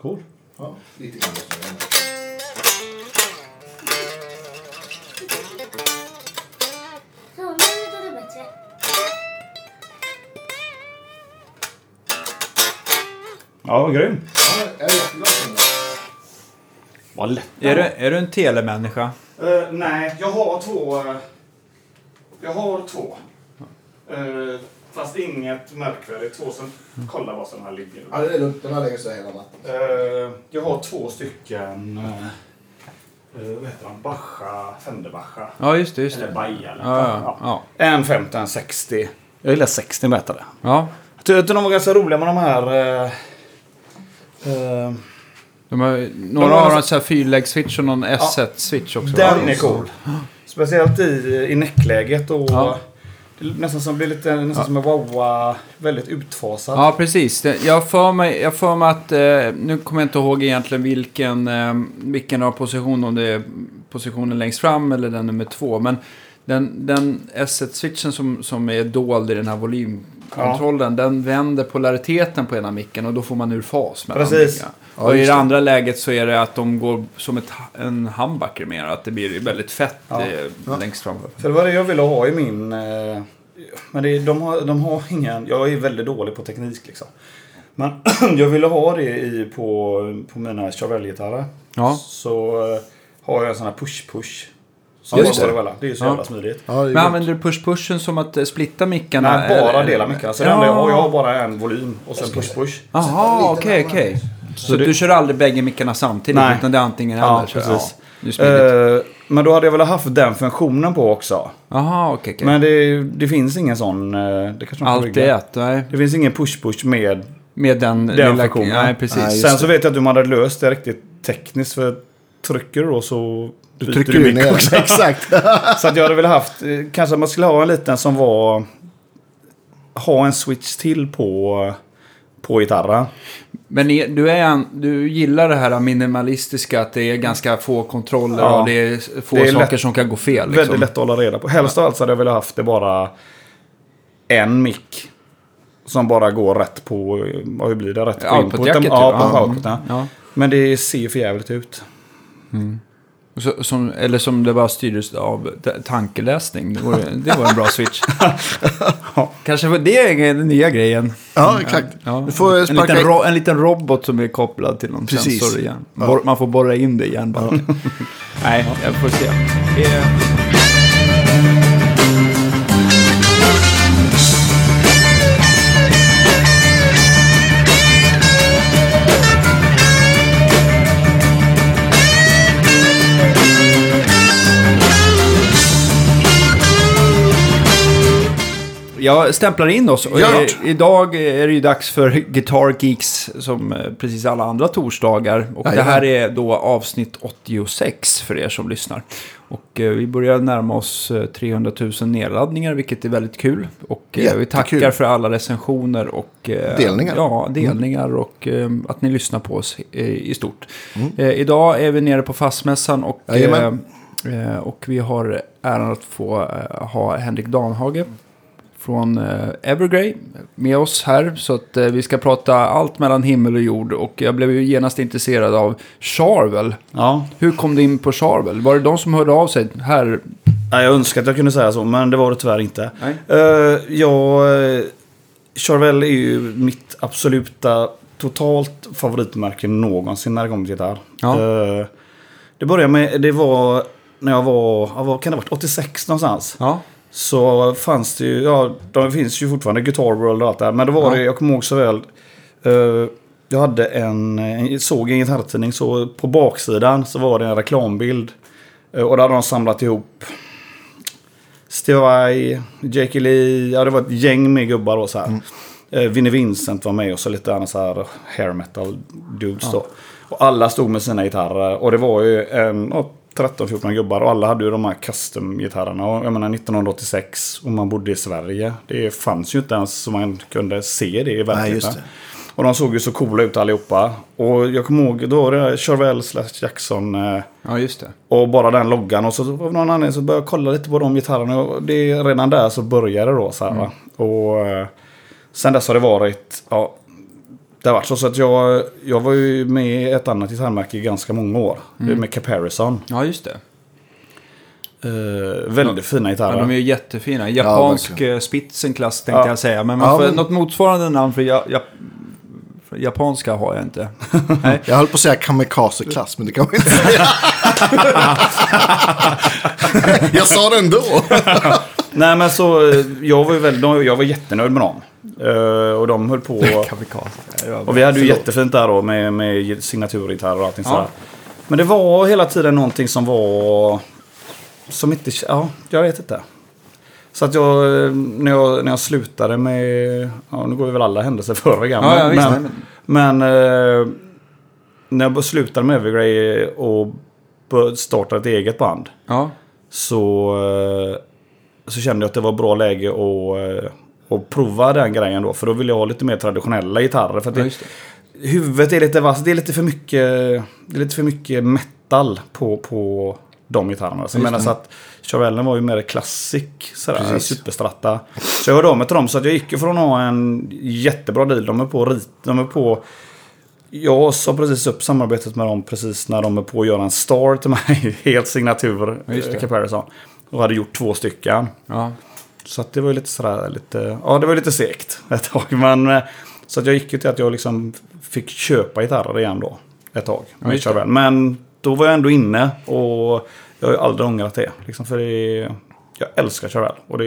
Cool. Ja, lite grann. Så, nu låter det bättre. Ja, grym. Ja, jag är jätteglad för den. Vad lätt. Är du, är du en telemänniska? Eh, nej, jag har två. eh, jag har två. Eh, fast inget märkvärdigt. Två som... Kolla vad som här ligger. Ja, det är lugnt. Den här lägger sig hela natten. Eh, jag har två stycken... Uh, vad heter han? Bacha, Fender-Bacha. Ja, just det. Just Eller det. Baja. eller Ja, ja, ja. En 50, en 60. Jag gillar 60 bättre. ja. Jag tyckte de var ganska roliga med de här... eh, eh, De har, några De har har en sån här fyrläggs-switch och någon S1-switch också. den va? är cool. Speciellt i, i näckläget och... Ja. Nästan som blir lite nästan som en wowa. Väldigt utfasad. Ja, precis. Jag får mig, jag får mig att, eh, nu kommer jag inte ihåg egentligen vilken, eh, vilken av position, om det är positionen längst fram eller den nummer två. Men den, den S1-switchen som, som är dold i den här volymkontrollen, den vänder polariteten på ena micken och då får man ur fas mellan Precis. mickarna. Ja, och i det andra läget så är det att de går som ett, en humbucker mer, att det blir väldigt fett Ja. eh, längst fram. För det var det jag ville ha i min... Eh, men det, de, har, de har ingen... Jag är väldigt dålig på teknik liksom. Men jag ville ha det i, på, på mina Chevelle-gitarrer. Ja. Så eh, har jag en sån här push-push. Som Just det. går emellan. Det är ju så Ja. jävla smidigt. Ja, Men gott. använder du push-pushen som att eh, splitta mickarna? Nej, bara eller- dela mycket. Alltså Ja. jag har, jag har bara en volym och sen push-push. Jaha, okej, okej. Så, det- du kör aldrig bägge mickarna samtidigt? Nej. Utan det är antingen Ja, eller? så- precis. Ja. Eh, men då hade jag väl haft den funktionen på också. Jaha, okej, okej. Men det, det finns ingen sån... eh, Det kanske Allt i ett, nej. Det finns ingen push-push med Med den, Den lilla... funktionen. Nej, precis. Nej, Sen så vet jag att de hade löst det riktigt tekniskt. För trycker du då så byter Trycker du du ner. också. Exakt. Så att jag hade väl haft, eh, kanske man skulle ha en liten som var, ha en switch till på, på gitarren. Men du, är du gillar det här minimalistiska, att det är ganska få kontroller Ja. och det är få Det är saker lätt- som kan gå fel. Liksom. Väldigt lätt att hålla reda på. Helst av allt så hade jag velat haft det bara en mick. Som bara går rätt på, hur blir det? Rätt på Output-jacket, inputen. typ. Ja, på Ja. outputen. Ja. Men det ser ju för jävligt ut. Så, som, eller som det bara styrdes av tankeläsning. Det var, det var en bra switch. Kanske var det är den nya grejen. Ja, exakt. Ja. Du får en, liten ro, en liten robot som är kopplad till någon Precis. sensor igen. Ja. Man får borra in det i järnbalken. Nej, jag får se. Jag stämplar in oss. Och det. idag är det ju dags för Guitar Geeks som eh, precis alla andra torsdagar. Och det Jajamän. här är då avsnitt 86 för er som lyssnar. Och eh, vi börjar närma oss eh, 300 000 nedladdningar, vilket är väldigt kul. Och eh, vi tackar för alla recensioner och eh, Delningar. Ja, delningar och eh, att ni lyssnar på oss i, stort. Mm. Eh, idag är vi nere på fastmässan och, eh, eh, och vi har äran att få eh, ha Henrik Danhage från eh, Evergrey med oss här. Så att eh, vi ska prata allt mellan himmel och jord. Och jag blev ju genast intresserad av Charvel. Ja. Hur kom du in på Charvel? Var det de som hörde av sig? Här? Nej, jag önskar att jag kunde säga så, men det var det tyvärr inte. Nej. Uh, jag... Uh, Charvel är ju mitt absoluta, totalt favoritmärke någonsin när det kommer till gitarr. Ja. Eh, det började med, det var när jag var, vad kan det ha varit, 86 någonstans. Ja. Så fanns det ju, ja, de finns ju fortfarande, Guitar World och allt det här. Men det var Ja. det, jag kommer ihåg så väl. eh, jag hade en, en, såg en gitarrtidning, så på baksidan så var det en reklambild. Eh, och där hade de samlat ihop Steve Vai, Jake Lee, ja det var ett gäng med gubbar då så här. Eh, Vinnie Vincent var med och så lite andra så här hair metal dudes då. Och alla stod med sina gitarrer och det var ju en, ja, 13-14 gubbar och alla hade ju de här custom-gitarrerna. Och jag menar 1986 och man bodde i Sverige. Det fanns ju inte ens så man kunde se det i verkligheten. Och de såg ju så coola ut allihopa. Och jag kommer ihåg, då var det Charvel slash Jackson. Eh, ja, just det. och bara den loggan. Och så av någon anledning så började jag kolla lite på de gitarrerna. Och det är redan där så började det då. Så här, va? Och, eh, Sen dess har det varit, ja, det har varit så, så att jag, jag var ju med i ett annat gitarrmärke i ganska många år. Mm. Med Caparison. Ja, just det. Eh, väldigt fina Ja, gitarrer. de är ju jättefina. Japansk ja, Spitzenklass tänkte Ja. jag säga. Men man Ja, får, men- något motsvarande namn för, ja, ja, för japanska har jag inte. Nej. Jag höll på att säga kamikaze-klass, men det kan man inte säga. jag sa det ändå. Nej men så, eh, jag var ju väldigt, jag var jättenöjd med dem. Eh, och de höll på... Och vi hade ju jättefint där då med, med signaturgitarrer och allting Ja. sådär. Men det var hela tiden någonting som var... Som inte... Ja, jag vet inte. Så att jag, eh, när jag, när jag slutade med... Ja, nu går vi väl alla händelser före Ja, ja, visst. men, men eh, när jag slutade med Evergrey och startade ett eget band. Ja, Så, så kände jag att det var bra läge att, att prova den grejen då. För då ville jag ha lite mer traditionella gitarrer. För att ja, det, det. huvudet är lite vasst. Det är lite för mycket, det är lite för mycket metal på, på de gitarrerna. Så det. så att Chavellen var ju mer classic. Sådär, superstratta. Så jag hörde av mig till dem. Så att jag gick från att ha en jättebra deal. De är på rit, de är på jag sa precis upp samarbetet med dem precis när de är på att göra en star till mig. Helt signatur. Det. eh, Caparison. Och hade gjort två stycken. Ja. Så att det var ju lite sådär lite, ja det var lite segt ett tag. Men, eh, så att jag gick ju till att jag liksom fick köpa gitarrer igen då. Ett tag. Ja. Men då var jag ändå inne och jag har ju aldrig ångrat det. Liksom för det jag älskar Charbel. Och det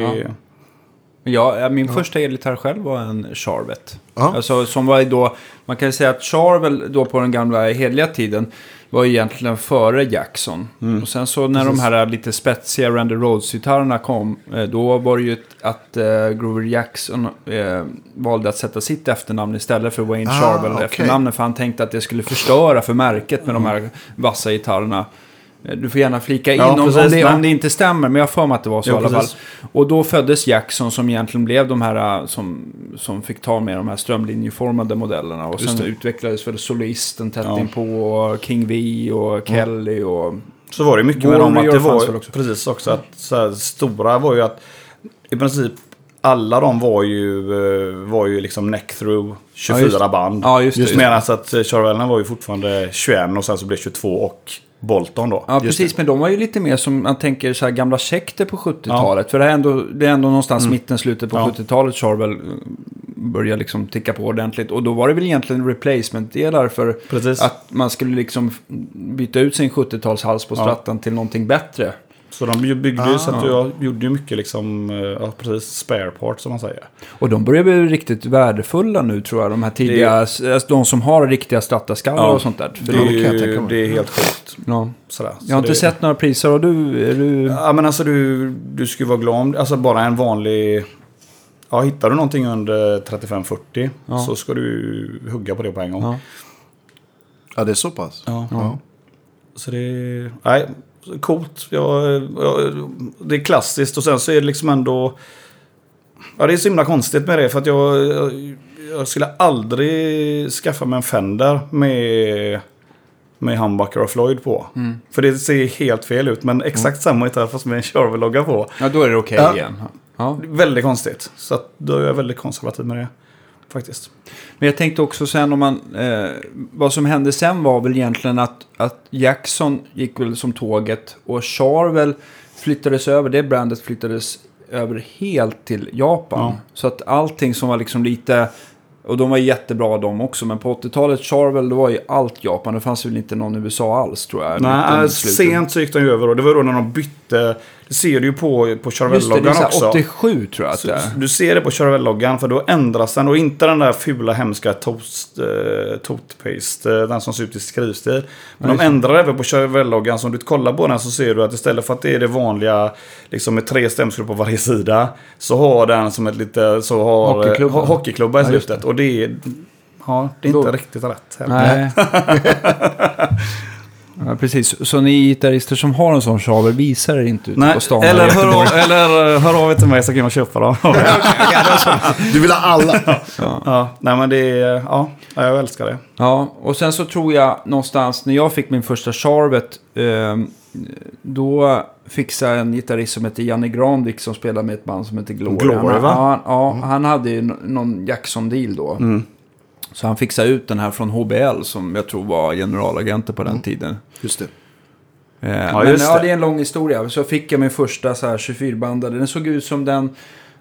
Ja. Ja, min första elgitarr själv var en Charvet. Ja. Alltså, som var ju då, man kan ju säga att Charvel då på den gamla hedliga tiden var ju egentligen före Jackson. Och sen så när de här lite spetsiga Randy Rhodes-gitarrerna kom, eh, då var det ju att eh, Grover Jackson eh, valde att sätta sitt efternamn istället för Wayne Ah, Charvel okej. efternamnet. För han tänkte att det skulle förstöra för märket med de här vassa gitarrerna. Eh, Du får gärna flika in Ja, om, om, precis. det, Nej. om det inte stämmer, men jag för mig att det var så Jo, i alla fall. Och då föddes Jackson som egentligen blev de här äh, som, som fick ta med de här strömlinjeformade modellerna. Och sen det. utvecklades väl Solisten tätt Ja. inpå och King V och Kelly och... Så var det mycket med dem att det var också. precis också att så här, stora var ju att i princip alla de var ju, eh, var ju liksom neck through 24 Ja, det. band. Ja, just det. Just medan att eh, Charvelna var ju fortfarande 21 och sen så blev 22 och Bolton då. Ja, precis. Men de var ju lite mer som man tänker så här gamla sekter på 70-talet. Ja. För det är ändå, det är ändå någonstans mitten, slutet på Ja. 70-talet Charvel eh, började liksom ticka på ordentligt. Och då var det väl egentligen replacement-delar för Precis. att man skulle liksom byta ut sin 70-talshals på Ja. strattan till någonting bättre. Så de byggde ju så att Ah. jag gjorde ju mycket liksom, eh, ja precis, spare parts som man säger. Och de börjar bli riktigt värdefulla nu tror jag. De här tidiga, alltså de som har riktiga strattaskallar Ja. och sånt där. För Det är, kan jag tänka ju, det är helt sjukt. ja. Sådär. Jag har Så inte det, sett några priser. Och du, är du... Ja men alltså du, du skulle vara glad om, alltså bara en vanlig... Ja, hittar du någonting under 35-40 Ja. så ska du hugga på det på en gång. Ja. Ja, det är så pass. Ja. Ja. Så det är... Nej, coolt. Jag, jag, det är klassiskt och sen så är det liksom ändå... Ja, det är så himla konstigt med det för att jag, jag, jag skulle aldrig skaffa mig en Fender med, med humbucker och Floyd på. Mm. För det ser helt fel ut, men exakt samma gitarr fast med en Charvel-logga på. ja, då är det okej Ja. igen. Ja. Väldigt konstigt. Så att då är jag väldigt konservativ med det. Faktiskt. Men jag tänkte också sen om man... Eh, vad som hände sen var väl egentligen att, att Jackson gick väl som tåget och Charvel flyttades över. Det brandet flyttades över helt till Japan. Ja. Så att allting som var liksom lite... Och de var jättebra de också. Men på 80-talet Charvel, det var ju allt Japan. Det fanns väl inte någon USA alls tror jag. Nej, sent så gick de ju över och det var då när de bytte. Det ser du ju på, på det, det Charvel-loggan också. 87 tror jag att det är. du ser det på Charvel-loggan för då ändras den och inte den där fula hemska toast, eh, toothpaste, eh, den som ser ut i skrivstil. Men just de ändrar även på Charvel-loggan så om du kollar på den så ser du att istället för att det är det vanliga liksom med tre stämskruv på varje sida så har den som ett lite så har Hockeyklubba. ho- hockeyklubba i Ja, just slutet och det är Ja, det är Då- inte riktigt rätt heller. Nej. ja, precis. Så ni gitarrister som har en sån Charvel, visar er inte ute Nej, på stan. eller hör, av, eller eh, hör av er till mig så kan jag köpa dem. Du vill ha alla. ja, nej men det är, ja, jag älskar det. Ja, och sen så tror jag någonstans när jag fick min första Charvet, eh, då fixa en gitarrist som heter Janne Granvik som spelar med ett band som heter Glory. Glory, han, va? Ja, ja han hade ju någon Jackson-deal då. Mm. Så han fixade ut den här från HBL som jag tror var generalagenter på den tiden. Just det. Eh, Ja, men just ja, det. det är en lång historia. Så fick jag min första så här 24-bandare. Den såg ut som den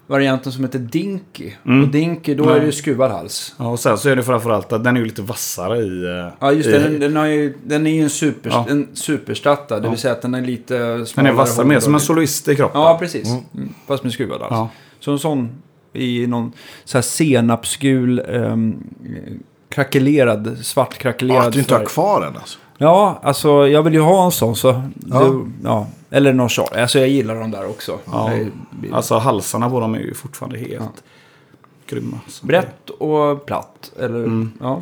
varianten som heter Dinky. Mm. Och Dinky, då är det ju skruvad hals. Ja, och sen så är det framförallt att den är ju lite vassare i... eh, Ja, just det. i, Den, den, har ju, den är ju en, super, Ja. en superstatta. Det vill säga att den är lite Den smalare. är vassare, mer som en soloist i kroppen. Ja, precis. Mm. Fast med skruvad hals. Ja. Så en sån i någon så här senapsgul, um, krackelerad, svart Ja, krackelerad att du inte har kvar den alltså. Ja, alltså jag vill ju ha en sån så. Ja. Det, ja. Eller någon short. Alltså jag gillar dem där också. Ja. Alltså halsarna på dem är ju fortfarande helt Ja. grymma. Så. Brett och platt. Eller, Mm. ja.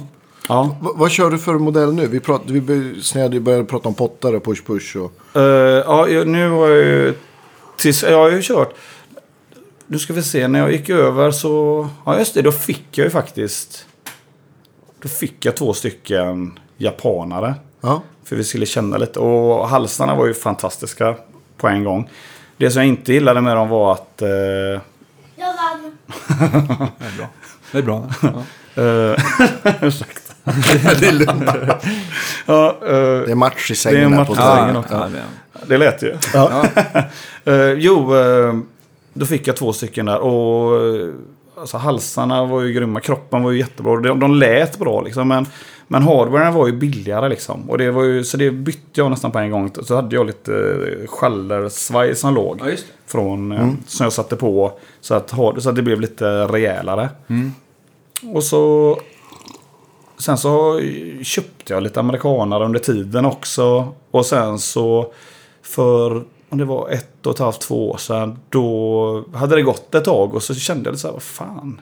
Ja. Va, vad kör du för modell nu? Vi, prat, vi bör- snäade- började prata om pottare, push-push och... Eh, ja, nu har jag ju... Tills, jag har ju kört... Nu ska vi se, när jag gick över så... Ja, just det, då fick jag ju faktiskt... Då fick jag två stycken japanare. Ja. För vi skulle känna lite. Och halsarna var ju fantastiska på en gång. Det som jag inte gillade med dem var att... eh, Jag vann. Det är bra. Det är bra. Ja. eh, ursäkta. ja, eh, Det är match i Det sängen är här match i sängen ja, också. ja, det- det lät ju. Ja. Eh, jo, eh, då fick jag två stycken där. Och eh, alltså, halsarna var ju grymma. Kroppen var ju jättebra. De, de lät bra liksom. Men, men hardwaren var ju billigare liksom. Och det var ju, så det bytte jag nästan på en gång. Så hade jag lite eh, skällersvaj som låg. ja, just det. Från, eh, Som jag satte på. Så att, så att det blev lite rejälare. Och så... Sen så köpte jag lite amerikanare under tiden också. Och sen så för om det var ett och ett halvt, två år sedan. Då hade det gått ett tag och så kände jag lite så här, vad fan.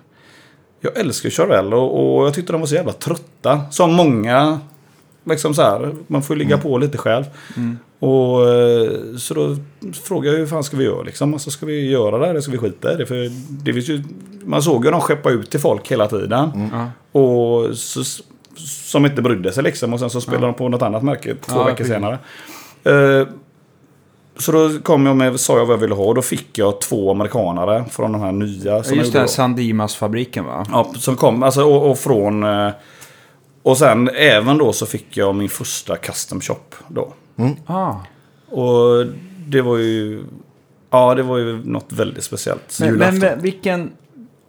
Jag älskar Chevelle och, och jag tyckte de var så jävla trötta. Som många. Liksom så här, man får ju ligga på lite själv. Och eh, så då frågade jag hur fan ska vi göra liksom? Alltså ska vi göra det här eller ska vi skita i det? För det finns ju, man såg ju dem skeppa ut till folk hela tiden. Ja. Och så, som inte brydde sig liksom. Och sen så spelade de på något annat märke två Ja, veckor senare. Eh, så då kom jag med, sa jag vad jag ville ha. Och då fick jag två amerikanare från de här nya. Som Just det. Sandimas-fabriken va? Ja, som kom. Alltså, och, och från... eh, Och sen även då så fick jag min första custom shop då. Ah. Och det var ju... Ja, det var ju något väldigt speciellt. Men, men vilken,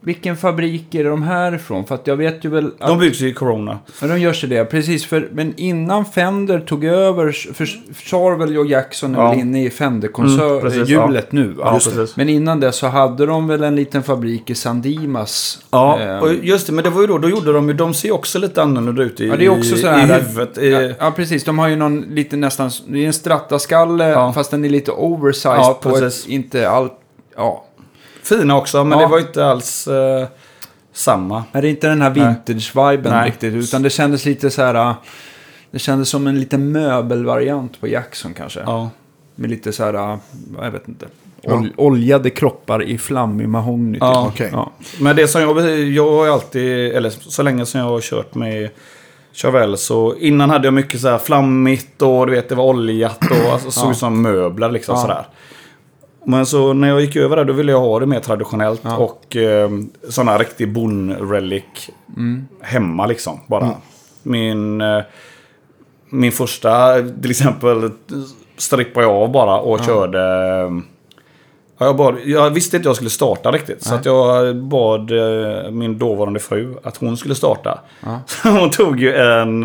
vilken fabrik är de här ifrån? För att jag vet ju väl att De byggs ju i Corona. Ja, de gör sig det. Precis, för, men innan Fender tog över, för Charvel och Jackson är Ja. väl inne i Mm, Fender-hjulet precis, nu va? Ja. Men innan det så hade de väl en liten fabrik i Sandimas. Ja, Eh, och just det. Men det var ju då, då gjorde de ju, de ser ju också lite annorlunda ut i, Ja, det är också så här i huvudet. I, ja, ja, precis. De har ju någon lite nästan, det är en strattaskalle Ja. fast den är lite oversized Ja, på ett, inte allt, ja. Fina också, men Ja. det var inte alls eh, samma. Nej, det är inte den här vintage-viben riktigt, utan det kändes lite så här, det kändes som en liten möbelvariant på Jackson kanske. Ja. Med lite så här, jag vet inte. Ol- Oljade kroppar i flammig mahogny. typ. Ja, okej. Ja. Men det som jag, jag har alltid, eller så länge som jag har kört med Chevelle så innan hade jag mycket så här flammigt och du vet det var oljat och alltså, såg ut som möbler liksom Ja. sådär. Men så när jag gick över där då ville jag ha det mer traditionellt Ja. och eh, sådana riktig bonrelic hemma liksom bara. Min, eh, min första till exempel strippade jag av bara och körde eh, Ja, jag, bad, jag visste inte jag skulle starta riktigt. Så att jag bad eh, min dåvarande fru att hon skulle starta. Så hon tog ju en...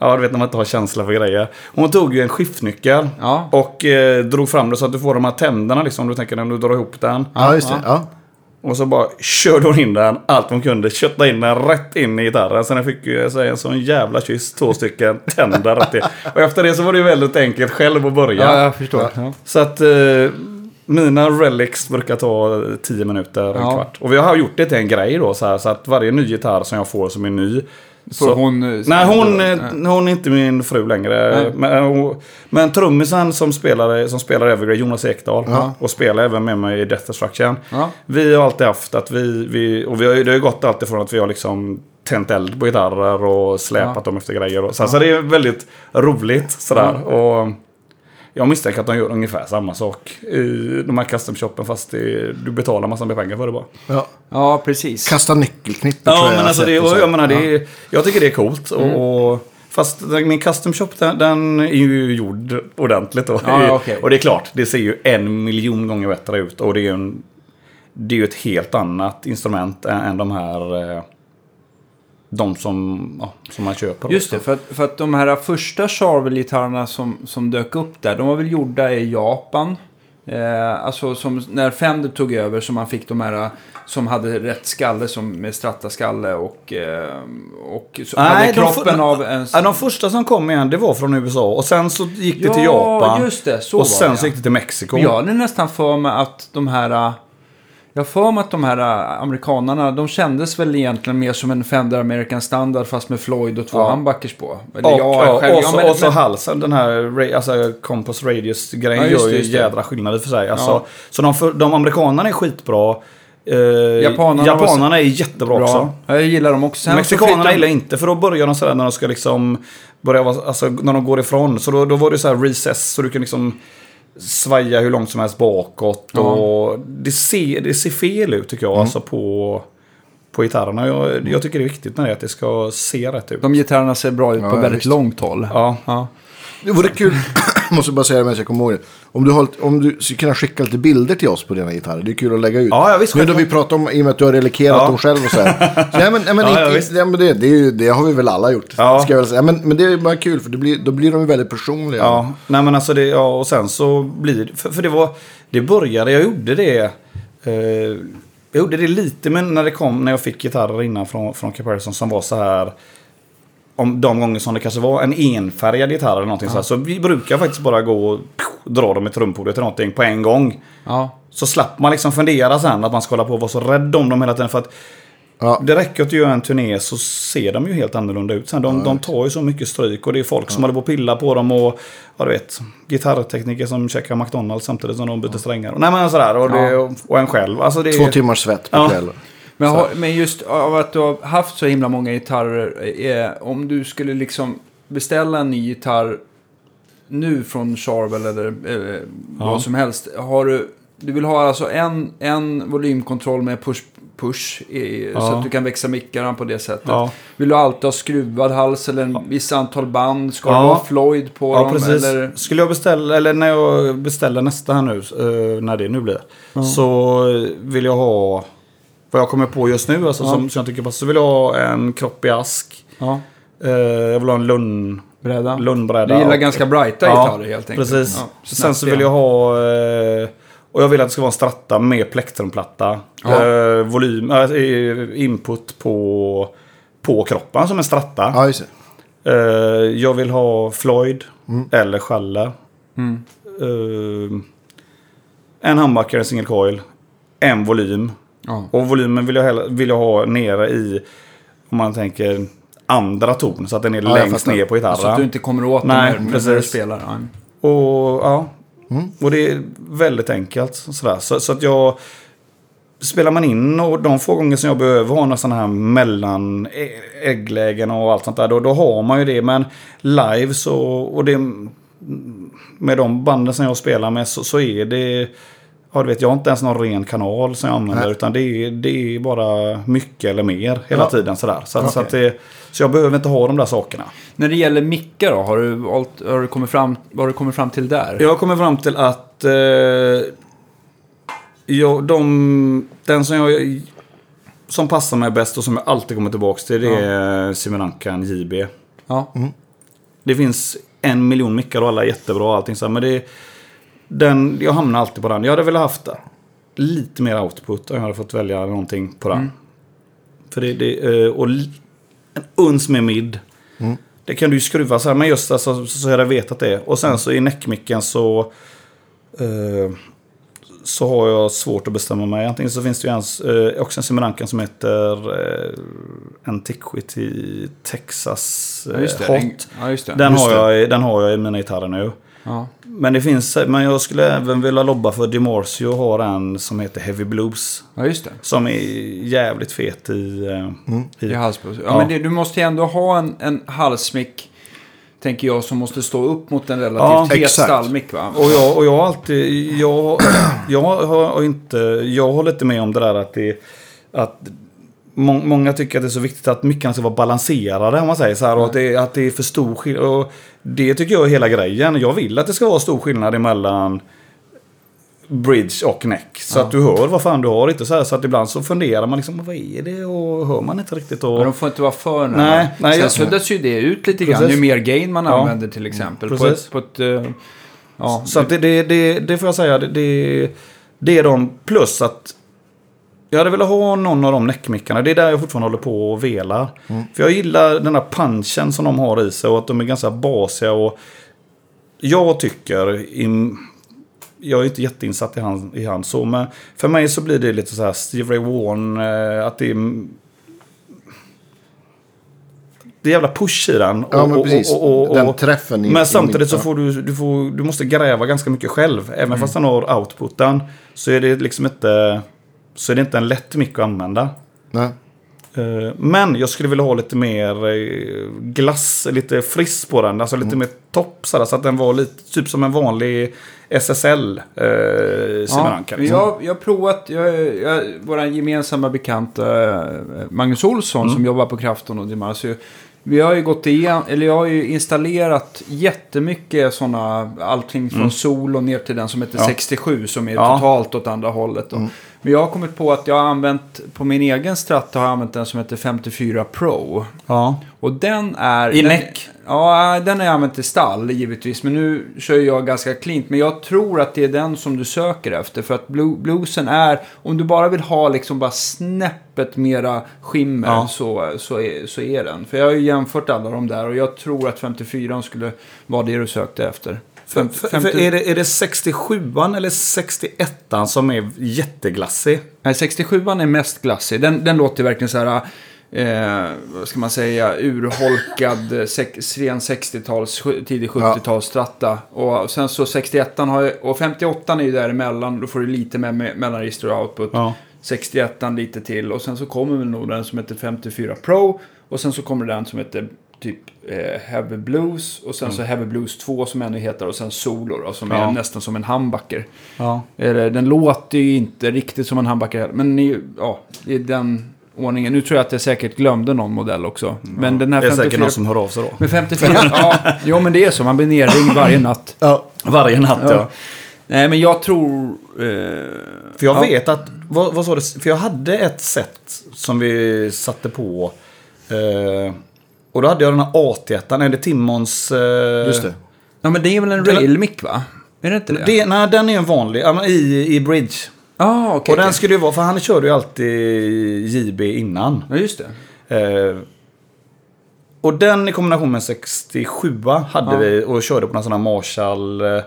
eh, Ja, du vet när man inte har känsla för grejer. Hon tog ju en skiftnyckel. Ja. Och eh, drog fram det så att du får de här tänderna liksom. Du tänker när du drar ihop den. Ja, just det. Ja. Och så bara körde hon in den allt hon kunde. Köttade in den rätt in i gitarren. Sen jag fick ju så en sån jävla kyss. Två stycken tänder rätt i. Och efter det så var det ju väldigt enkelt själv att börja. Ja, jag förstår. Ja. Så att eh, mina relics brukar ta 10 minuter, en Ja. kvart. Och vi har gjort det till en grej då. Så, här, så att varje ny gitarr som jag får som är ny. Så, hon... eh, nej, hon, Nej. eh, hon är inte min fru längre. Nej. Men, hon- men trummisen som spelar, som spelar Evergrey, Jonas Ekdahl. Ja. Och spelar även med mig i Death Destruction. Ja. Vi har alltid haft att vi, vi och vi har, det har ju gått alltid från att vi har liksom tänt eld på gitarrer och släpat Ja. dem efter grejer. Och, så, så det är väldigt roligt sådär. Och Jag misstänker att de gör ungefär samma sak i de här custom shoppen fast det, du betalar massor med pengar för det bara. Ja. Ja, precis. Kasta nyckelknippor tror Ja, jag men alltså det, och jag, menar, det är, jag tycker det är coolt. Och, och, fast min custom shop den, den är ju gjord ordentligt. Då. Ja, ja, okej. Och det är klart, det ser ju en miljon gånger bättre ut. Och det är ju, en, det är ju ett helt annat instrument än, än de här... eh, De som, ja, som man köper. Just det, för att, för att de här första Charvel-gitarrerna som, som dök upp där, de var väl gjorda i Japan. Eh, alltså som när Fender tog över så man fick de här som hade rätt skalle som med strattaskalle och, eh, och så hade de kroppen av en... Ja, de första som kom igen, det var från USA. Och sen så gick det till Ja, Japan. just det, så och sen det, så gick det till Mexiko. Men jag hade nästan för mig att de här... Jag för mig att de här eh, amerikanarna, de kändes väl egentligen mer som en Fender American Standard fast med Floyd och två Ja. humbuckers på. Eller Och, jag ja, själv, och, så, men- och så men- halsen, den här alltså, Compass Radius-grejen Ja, gör ju jädra skillnad i för sig. Alltså, Ja. Så de, för, de amerikanerna är skitbra. Eh, Japanerna japanerna, var- är jättebra Bra. också. Ja, Jag gillar dem också. Sen Mexikanerna de- gillar inte, för då börjar de sådär när de ska liksom... Börja alltså när de går ifrån. Så då, då var det så här recess, så du kan liksom svaja hur långt som helst bakåt. Ja. Och det, ser, det ser fel ut tycker jag, alltså på, på gitarrerna. Jag, jag tycker det är viktigt med det, att det ska se rätt ut. De gitarrerna ser bra ut Ja, på ja, väldigt visst. långt håll. Ja. Ja. Det vore kul, måste bara säga det medan jag kommer ihåg det. Om du, har, om du skulle kunna skicka lite bilder till oss på dina gitarrer. Det är kul att lägga ut. Ja, ja, visst, nu när vi pratar om, i och med att du har relikerat Ja. dem själv och så här. Så, nej, men, nej, men, Ja, inte- men det, det, är ju, det har vi väl alla gjort. Ja. Ska jag väl säga. Men, men det är bara kul för blir, då blir de ju väldigt personliga. Ja, nej men alltså det, ja, och sen så blir det, för, för det var, det började, jag gjorde det, eh, jag gjorde det lite men när det kom, när jag fick gitarrer innan från, från Caparison som var så här, om de gånger som det kanske var en enfärgad gitarr eller någonting så här, så vi brukar faktiskt bara gå och dra dem i trumpordet eller någonting på en gång. Ja. Så slapp man liksom fundera sen att man ska hålla på och vara så rädd om dem hela tiden. För att Ja. det räcker att göra en turné så ser de ju helt annorlunda ut. Sen de, de tar ju så mycket stryk och det är folk som håller på och pillar på dem och ja, du vet, gitarrtekniker som checkar McDonalds samtidigt som de byter strängar. Och, nej men sådär och, det, och, en själv. Alltså det, Två timmars svett på Ja. kvällen. Men, har, men just av att du har haft så himla många gitarrer. Eh, om du skulle liksom beställa en ny gitarr nu från Charvel eller eh, vad som helst. Har du, du vill ha alltså en, en volymkontroll med push, push i, så Ja. att du kan växa mickarna på det sättet. Ja. Vill du alltid ha skruvad hals eller en viss antal band? Ska Ja. det vara Floyd på Ja, dem? precis. Eller? Skulle jag beställa, eller när jag beställer nästa här nu, eh, när det nu blir. Så vill jag ha, vad jag kommer på just nu, alltså, Ja. som, som jag tycker passar, så vill jag ha en kropp i ask. Ja, Eh, jag vill ha en lund, bräda. lundbräda. Du gillar och- ganska brighta gitarrer helt enkelt. Precis. Sen så vill jag ha... eh, Och jag vill att det ska vara en stratta med plektrumplatta. Eh, volym, äh, input på, på kroppen som en stratta. Ja, just. Eh, jag vill ha Floyd eller Schaller. Mm. Eh, en humbucker, en single coil. En volym. Ja. Och volymen vill jag, hellre, vill jag ha nere i, om man tänker, andra ton. Så att den är Ja, längst ner på gitarren. Så att du inte kommer åt Nej, dem när, när du spelar. Ja. Och ja, och det är väldigt enkelt. Sådär. Så, så att jag... Spelar man in och de få gånger som jag behöver ha några sådana här mellan ägglägen och allt sånt där. Då, då har man ju det. Men live så... Och det, med de banden som jag spelar med så, så är det... Ja, du vet, jag har inte ens någon ren kanal som jag använder. Nej. Utan det är, det är bara mycket eller mer hela Ja. tiden. Sådär. Så, att- så, det, så jag behöver inte ha de där sakerna. När det gäller mickar då, har du, har du kommit fram, har du kommit fram till där? Jag har kommit fram till att eh, jag, de, den som jag som passar mig bäst och som jag alltid kommer tillbaka till det är Simonankan JB. Ja. Det finns en miljon mickar och alla är jättebra och allting så här, men det den, jag hamnar alltid på den. Jag hade velat haft lite mer output om jag hade fått välja någonting på den. För det, det, eh, och en uns med mid. Det kan du ju skruva så här, men just alltså, så, så jag hade vetat det. Och sen så i neckmicken så... Eh, så har jag svårt att bestämma mig. Antingen så finns det ju en, eh, också en Simurankan som heter eh, i Texas Ja, eh, Den, Hot. ja. Den har, jag, den har jag i mina gitarrer nu. Ja. Men det finns, men jag skulle även vilja lobba för Dimarsio har en som heter Heavy Blues. ja, just det. Som är jävligt fet i... eh, I i halsbås. Ja, Ja. men det, du måste ju ändå ha en, en halsmick tänker jag, som måste stå upp mot en relativt Ja, het exakt. stallmick va? Och jag, och jag har alltid, jag, jag har inte, jag håller inte med om det där att det, att må, många tycker att det är så viktigt att mickarna ska vara balanserade om man säger så här. Och att det, att det är för stor skillnad. Och det tycker jag är hela grejen. Jag vill att det ska vara stor skillnad emellan bridge och neck. Så att du hör vad fan du har. Inte så, här, så att ibland så funderar man liksom, vad är det? Och hör man inte riktigt. Och, Men de får inte vara för nära. Nej, nej, Sen jag- suddas ju det ut lite grann ju mer gain man Ja. använder till exempel. På Precis. ett, på ett, eh, ja, Så att det, det, det, det får jag säga, det, det, det är de. Plus att jag hade velat ha någon av de neckmickarna. Det är där jag fortfarande håller på och velar. För jag gillar den där punchen som de har i sig och att de är ganska basiga. Och jag tycker, jag är inte jätteinsatt i han, i han så, men för mig så blir det lite så här Steve Ray Vaughan, eh, att det är... Det är jävla push i den. Ja, men precis. Den och- träffen i- Men samtidigt så får du, du, får, du måste gräva ganska mycket själv. Även Mm. fast den har outputen så är det liksom inte, så är det inte en lätt mick att använda. Nej. Eh, Men jag skulle vilja ha lite mer eh, glass, lite friss på den. Alltså lite Mm. mer topp sådär, så att den var lite typ som en vanlig SSL eh, men liksom. jag, jag har provat, jag, jag, vår gemensamma bekant eh, Magnus Olsson Mm. som jobbar på Krafton och Dimasio. Vi har ju gått igen, eller jag har ju installerat jättemycket sådana, allting från Sol och ner till den som heter Mm. Ja. 67 som är Ja. totalt åt andra hållet. Då. Men jag har kommit på att jag har använt, på min egen Strata har jag använt den som heter 54 Pro. Ja. Och den är... I den, näck? Ja, den har jag använt i stall givetvis. Men nu kör jag ganska cleant. Men jag tror att det är den som du söker efter. För att blu- bluesen är... Om du bara vill ha liksom bara snäppet mera skimmer Ja. så, så, är, så är den. För jag har ju jämfört alla de där. Och jag tror att 54 skulle vara det du sökte efter. För, för, 50 för är, det, är det 67an eller 61an som är jätteglassig? Nej, 67an är mest glassig. Den, den låter verkligen så här... Eh, vad ska man säga? Urholkad eh, sex, ren 60-tals, sju- tidig 70-tals stratta. Och sen så 61an har ju, och 58an är ju däremellan. Då får du lite med, med mellanregister och output. Ja. 61an lite till. Och sen så kommer nog den som heter 54 Pro. Och sen så kommer den som heter typ eh, Heavy Blues. Och sen så Heavy Blues 2 som ännu heter. Och sen Solo då, som är Ja. nästan som en humbucker. Ja. Eller, den låter ju inte riktigt som en humbucker heller, Men ni, ja, i den ordningen. Nu tror jag att jag säkert glömde någon modell också. Men den här Det är säkert 54... någon som hör av sig då. Men 54... ja, jo men det är så. Man blir nerringd varje natt. Ja. Varje natt ja. Ja. Nej men jag tror... Eh, För jag Ja. vet att, vad, vad sa du? För jag hade ett set som vi satte på. Eh, och då hade jag den här AT1, eller Timmons... Eh, Just det. ja men det är väl en Den- rail mic va? Är det inte det? Det, nej, den är en vanlig, i, i Bridge. Ah, okej. och den okej. skulle ju vara, för han körde ju alltid JB innan. Ja, just det. Eh, och den i kombination med 67 hade Ja. vi och körde på någon sån här Marshall. Eh, ah,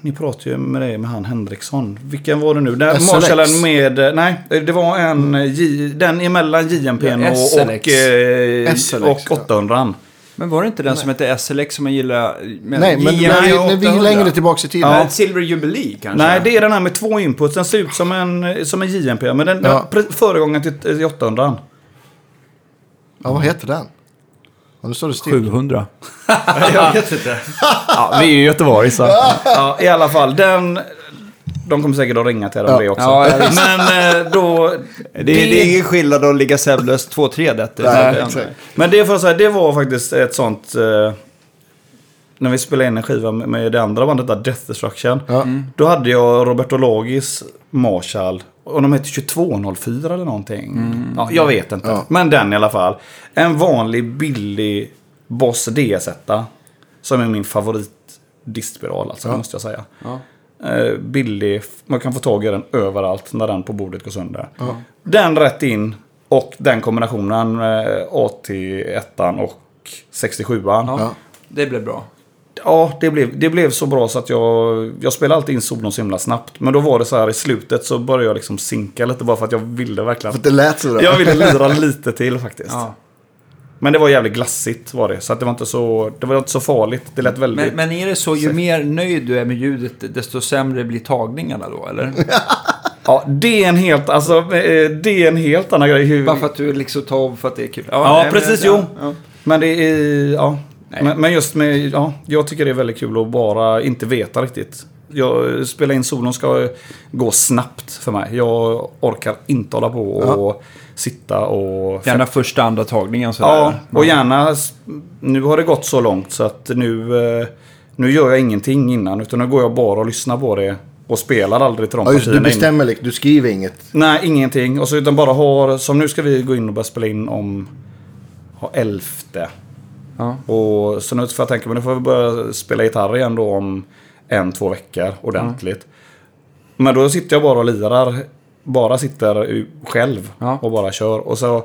ni pratade ju med det med han Henriksson. Vilken var det nu? Den SLX. Marshallen med... eh, Nej, det var en eh, J, den emellan JMP Ja, och, och, eh, SLX, och 800. Men var det inte den som hette SLX som man gillar? Med Nej, men när vi, är 800? längre tillbaka i tiden. Ja. Silver Jubilee kanske? Nej, det är den här med två inputs. Den ser ut som en, som en JMP. Men den, Ja. den föregångaren till, till 800. Ja, vad heter den? Ja, nu står det still. 700. Jag vet inte. ja, vi är i Göteborg så. Ja, I alla fall, den... De kommer säkert att ringa till er om Ja. det också. Men eh, då... Det, det är ingen skillnad att ligga sävlöst 2-3 det. Nej, det- exakt. Men det, får jag säga, det var faktiskt ett sånt... Eh, när vi spelade in en skiva med, med det andra bandet där, Death Destruction. Ja. Då hade jag Roberto Lagis Marshall. Och de hette 2204 eller någonting. Ja, jag vet inte. Ja. Men den i alla fall. En vanlig billig Boss DS1. Som är min favorit distspiral alltså, Ja. måste jag säga. Ja. Eh, billig, man kan få tag i den överallt när den på bordet går sönder. Den rätt in och den kombinationen eh, AT1 och 67 ja. Ja, Ja. det blev bra. Ja, det blev, det blev så bra så att jag, jag spelade alltid in Sonos så himla snabbt. Men då var det så här i slutet så började jag liksom sinka lite bara för att jag ville verkligen. För att det lät så bra. Jag ville lira lite till faktiskt. Ja. Men det var jävligt glassigt var det. Så att det var inte så, det var inte så farligt. Det lät väldigt... Men, men är det så, ju mer nöjd du är med ljudet, desto sämre blir tagningarna då, eller? Ja, det är en helt, alltså, eh, det är en helt annan grej. Hur... Bara för att du liksom tar för att det är kul. Ja, nej, men- precis, ja, jo. ja. Men det är, ja. Men, men just med, ja, jag tycker det är väldigt kul att bara inte veta riktigt. Jag, spela in solon ska gå snabbt för mig. Jag orkar inte hålla på och sitta och... Gärna första, andra tagningen sådär. Ja, och gärna... Nu har det gått så långt så att nu... eh, Nu gör jag ingenting innan utan nu går jag bara och lyssnar på det. Och spelar aldrig till de Ja, just, du bestämmer liksom. Du skriver inget. Nej, ingenting. Och så utan bara har... Som nu ska vi gå in och börja spela in om... Ha elfte. Ja. Och så nu får jag tänka mig nu får vi börja spela gitarr igen då om en, två veckor ordentligt. Men då sitter jag bara och lirar. Bara sitter själv Ja. och bara kör. Och så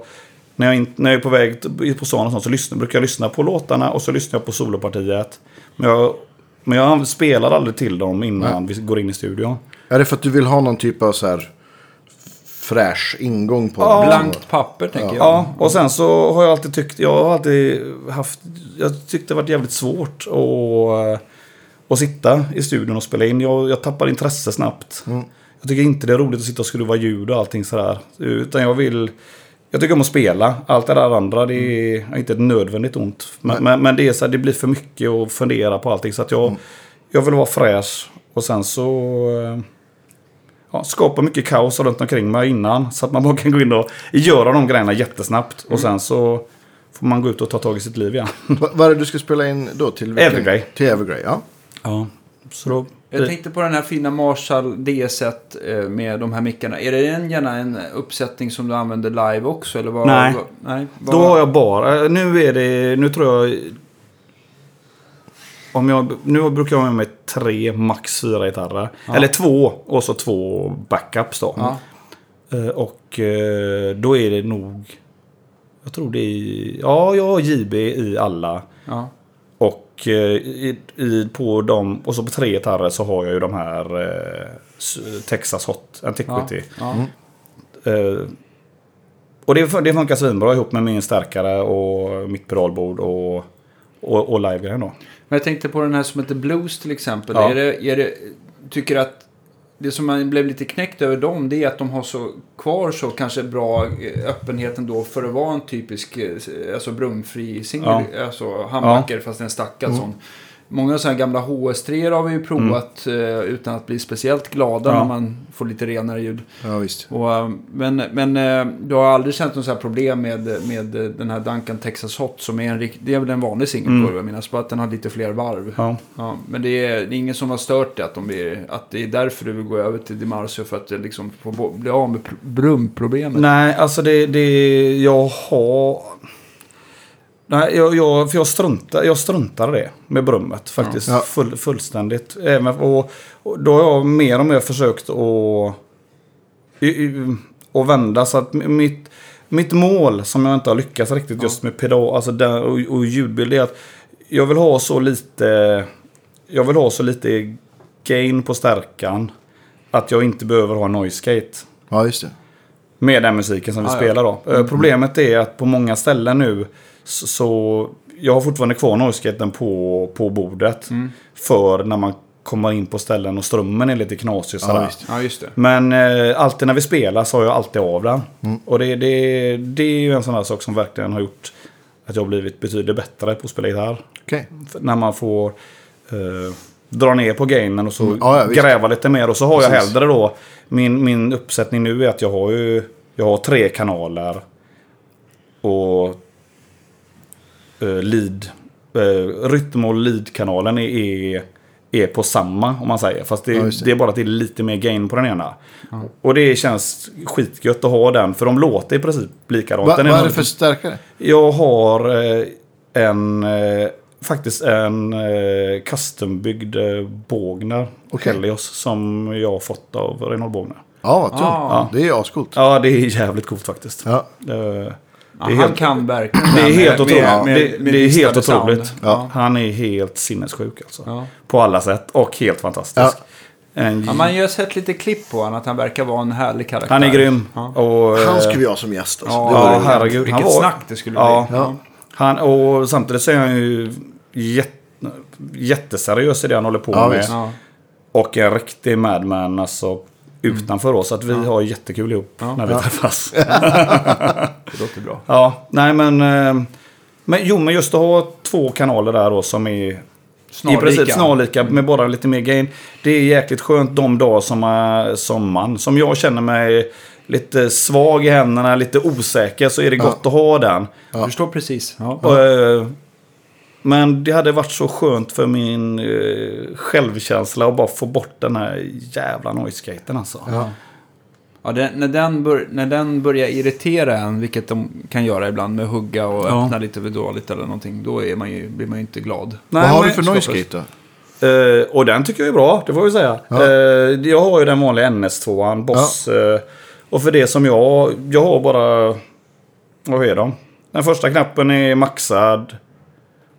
när jag, in, när jag är på väg på stan och sånt så lyssnar, brukar jag lyssna på låtarna och så lyssnar jag på solopartiet. Men jag, men jag spelar aldrig till dem innan vi går in i studion. Är det för att du vill ha någon typ av så här fräsch ingång på Ja. Blankt papper tänker jag. Ja, och sen så har jag alltid tyckt, jag har alltid haft, jag tyckte det varit jävligt svårt att, att sitta i studion och spela in. Jag, jag tappar intresse snabbt. Jag tycker inte det är roligt att sitta och skruva ljud och allting sådär. Utan jag vill, jag tycker om att spela. Allt det där andra, det är inte ett nödvändigt ont. Men, men, men det är så här, det blir för mycket att fundera på allting. Så att jag, jag vill vara fräsch. Och sen så... ja, skapa mycket kaos runt omkring mig innan. Så att man bara kan gå in och göra de grejerna jättesnabbt. Och sen så får man gå ut och ta tag i sitt liv igen. Va- Vad är det du ska spela in då? Till vilken- Evergrey. Till Evergrey, ja. ja, så då... Jag tänkte på den här fina Marshall DS1 eh, med de här mickarna. Är det en, gärna en uppsättning som du använder live också? Eller vad, Nej. vad, nej vad, Då har jag bara, nu är det, nu tror jag... Om jag, nu brukar jag ha med mig tre, max fyra gitarrer. Eller två, och så två backups då. Ja. Eh, Och eh, då är det nog... Jag tror det är... Ja, jag har JB i alla. Ja. Och eh, i, i, på dem, och så på tre gitarrer så har jag ju de här eh, Texas Hot Ja. Antiquity. Ja. Eh, och det, det funkar svinbra ihop med min stärkare och mitt pedalbord och, och, och livegrejen då. Men jag tänkte på den här som heter Blues till exempel. Ja. Är det, är det, tycker att det som man blev lite knäckt över dem det är att de har så kvar så kanske bra eh, öppenhet ändå för att vara en typisk eh, alltså brumfri singel. Alltså handbacker fast en stackad Mm. sån. Många sådana gamla HS3 har vi ju provat eh, utan att bli speciellt glada Ja. när man får lite renare ljud. Ja, visst. Och, eh, men men eh, du har aldrig känt något så här problem med, med den här Duncan Texas Hot som är en det är väl en vanlig singelkurva jag minns, bara att den har lite fler varv. Mm. Ja. Ja, men det är, det är ingen som har stört det att, de blir, att det är därför du vill gå över till Dimarsio för att liksom få bli av med pr- brumproblemet. Nej, alltså det, det jag har... Nej, jag, jag, för jag struntar, jag struntar det med brummet faktiskt. Ja. Full, fullständigt. Även, och, och då har jag mer och mer försökt att, att vända så att mitt, mitt mål som jag inte har lyckats riktigt just med pedal alltså där, och, och ljudbild är att jag vill ha så lite jag vill ha så lite gain på stärkan att jag inte behöver ha noise gate. Ja, just det. Med den musiken som vi Ja, ja. spelar då. Eh, Problemet är att på många ställen nu så, så jag har fortfarande kvar noisegaten på, på bordet. Mm. För när man kommer in på ställen och strömmen är lite knasig. sådär. visst. Ja, just det. Men eh, alltid när vi spelar så har jag alltid av den. Och det, det, det är ju en sån här sak som verkligen har gjort att jag har blivit betydligt bättre på att spela gitarr. Okej. För När man får eh, dra ner på gainen och så Mm, ja, ja, gräva lite mer. Och så har jag Precis. hellre då, min, min uppsättning nu är att jag har ju jag har tre kanaler. Och eh, lead, eh, rytm och lead-kanalen är, är, är på samma om man säger. Fast det, Ja, det. är bara att det är lite mer gain på den ena. Och det känns skitgött att ha den. För de låter i princip likadant. Va, vad är det för stärkare? jag har eh, en, eh, faktiskt en eh, custombyggd eh, Bågner. Okej. Helios som jag har fått av Reinhold Bågner. Ja, vad. Ah. Det är ascoolt. Ja, det är jävligt coolt faktiskt. Ja. Eh, Ja, Det är han helt- kan verkligen det är med- helt otroligt. med- med- Det- med det är helt otroligt. Ja. Han är helt sinnessjuk alltså. Ja. På alla sätt. Och helt fantastisk. En, Ja, man har ju sett lite klipp på honom att han verkar vara en härlig karaktär. han är grym. Ja, Och, eh, Han skulle vi ha som gäst alltså. ja, det var ja, det. herregud. Vilket Han var- snack det skulle Ja. bli. Ja. Han, och samtidigt så är han ju jätte, jätteseriös i det han håller på Ja, med. Och en riktig madman alltså utanför oss. Så att vi har jättekul ihop Ja. när vi träffas. Det låter bra. ja, nej men... eh, Men jo, men just att ha två kanaler där då som är Snarlika. i princip snarlika med bara lite mer gain. Det är jäkligt skönt de dagar som, som man, som jag känner mig lite svag i händerna, lite osäker, så är det gott att ha den. Jag förstår precis. Ja. Och, eh, Men det hade varit så skönt för min eh, självkänsla att bara få bort den här jävla noise-gaten alltså. Ja. Ja, det, när, den bör, när den börjar irritera en, vilket de kan göra ibland med hugga och Ja. öppna lite för dåligt eller någonting, då är man ju, blir man ju inte glad. Vad har men- du för noise gate då? Eh, och den tycker jag är bra, det får vi säga. Ja. Eh, jag har ju den vanliga NS2an, Boss. Eh, och för det som jag... Jag har bara... Vad är de? Den första knappen är maxad.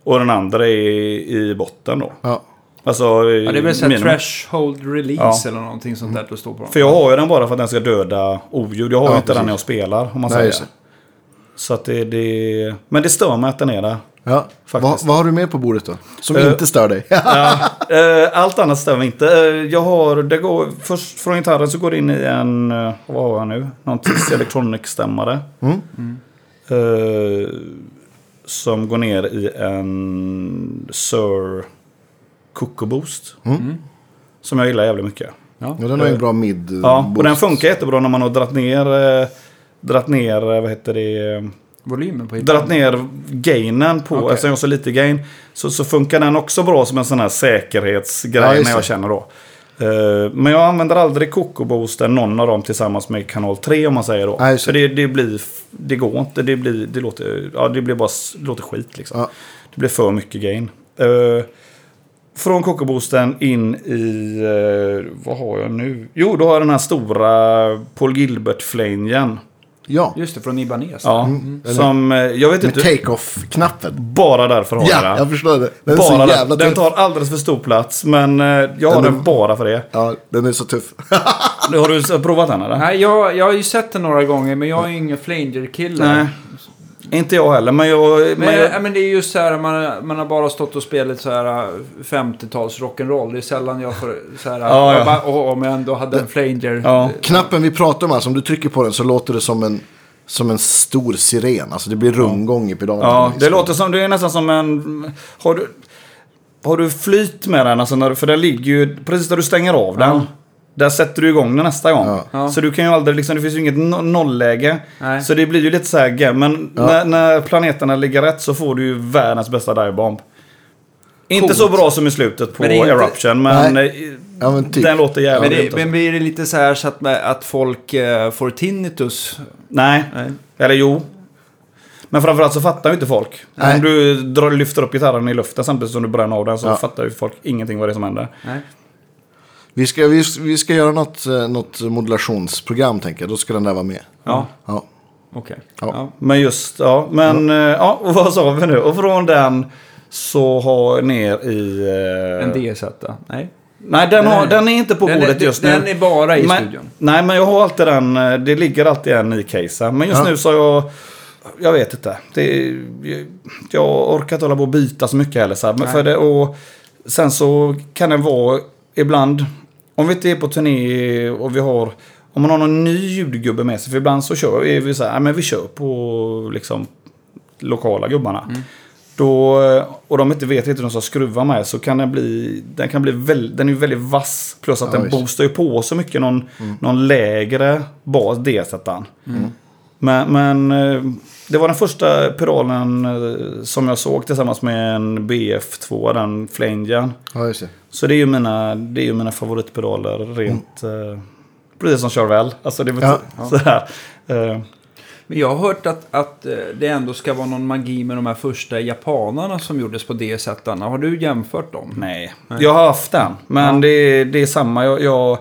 Och den andra är i botten då. Ja. Alltså... Ja, det är väl såhär threshold release Ja. eller någonting sånt där det står på dem. För jag har ju den bara för att den ska döda oljud. Jag har Ja, ju inte den precis. när jag spelar, om man Nej, säger. Så att det, det... Men det stör mig att den är där. Ja. Vad, Faktiskt. vad har du med på bordet då? Som Eh, inte stör dig? Ja, eh, allt annat stämmer inte. Eh, jag har, det går, först från gitarren så går det in i en, vad har jag nu? Någon TIS Electronic-stämmare. Mm. Eh, som går ner i en Sir Coco Boost. Mm. Som jag gillar jävligt mycket. Ja, den har en bra mid Ja, och den funkar jättebra när man har dratt ner, eh, dratt ner, eh, vad heter det? eh, Volymen på dratt ner gainen på, Okej. eftersom jag har så lite gain, så, så funkar den också bra som en sån här säkerhetsgrej Ja, när jag känner då. Eh, men jag använder aldrig Coco Booster, någon av dem tillsammans med kanal 3 om man säger då. Det. För det, det blir, det går inte, det blir, det låter, ja det blir bara, det låter skit liksom. Ja. Det blir för mycket gain. Eh, från Coco Boostern in i, eh, vad har jag nu? Jo, då har jag den här stora Paul Gilbert-flangen. Ja, Just det, från Ibanez. Ja, som, eh, jag vet med inte. take-off-knappen. Bara därför har jag Ja, den. jag förstår det. Den är bara så den. jävla den tuff. tar alldeles för stor plats, men eh, jag har Den är- den bara för det. Ja, den är så tuff. Nu Har du provat den eller? Nej, jag, jag har ju sett den några gånger, men jag är ju ingen flanger-kille. Inte jag heller, men jag... Men, Men jag ja, men det är just så här, man, man har bara stått och spelat så här äh, 50-tals rock'n'roll. Det är sällan jag får så här, Ja, jag ja. bara, åh, om jag ändå hade en flanger. ja. Knappen vi pratar om, alltså, om du trycker på den så låter det som en, som en stor siren. Alltså det blir rundgång i pedalen. ja, det liksom. låter som... Det är nästan som en... Har du, har du flyt med den? Alltså när, för den ligger ju... Precis när du stänger av den. Där sätter du igång den nästa gång. Ja. Ja. Så du kan ju aldrig, liksom, det finns ju inget no nollläge. Nej. Så det blir ju lite så här, gam- men när, när planeterna ligger rätt så får du ju världens bästa divebomb. Inte så bra som i slutet på Men inte- Eruption, men, eh, Ja, men typ. den låter jävligt Men, det, alltså. men blir det lite så här så att, med, att folk eh, får tinnitus? Nej. Nej. eller jo. Men framförallt så fattar ju inte folk. Nej. Om du drar, lyfter upp gitarren i luften samtidigt som du bränner av den så Ja. fattar ju folk ingenting vad det är som händer. Nej. Vi ska, vi, vi ska göra något, eh, något modulationsprogram tänker jag. Då ska den där vara med. Ja. Ja. Okej. Ja. Ja. Men just, ja. Men, ja. ja, och vad sa vi nu? Och från den så har ner i... eh, En DZ? Nej. Nej, den, har, Nej. den är inte på Den är- bordet just nu. den är bara i men, studion. Nej, men jag har alltid den. eh, Det ligger alltid en i casen. Men just Ja. nu så har jag... Jag vet inte. Det, jag, jag orkar inte hålla på och byta så mycket heller. Så här. Men Nej. för det, och sen så kan det vara ibland... Om vi inte är på turné och vi har... Om man har någon ny ljudgubbe med sig. För ibland så kör vi, vi så här, "Nej, men vi kör på liksom lokala gubbarna. Mm. Då, och de inte vet hur de ska skruva med så kan den bli, den kan bli väldigt, den är väldigt vass. Plus att Ja, den boostar ju på så mycket någon, någon lägre bas, D-sättaren. Men, men eh, det var den första pedalen eh, som jag såg tillsammans med en BF2, den flangen. ja, just det. Så det är ju mina, det är ju mina favoritpedaler rent... Eh, precis som Charvel. Alltså det är Ja. sådär. Eh, Men jag har hört att, att det ändå ska vara någon magi med de här första japanerna som gjordes på DZ-arna. Har du jämfört dem? Nej, jag har haft den. Men Ja. det, det är samma. Jag, jag,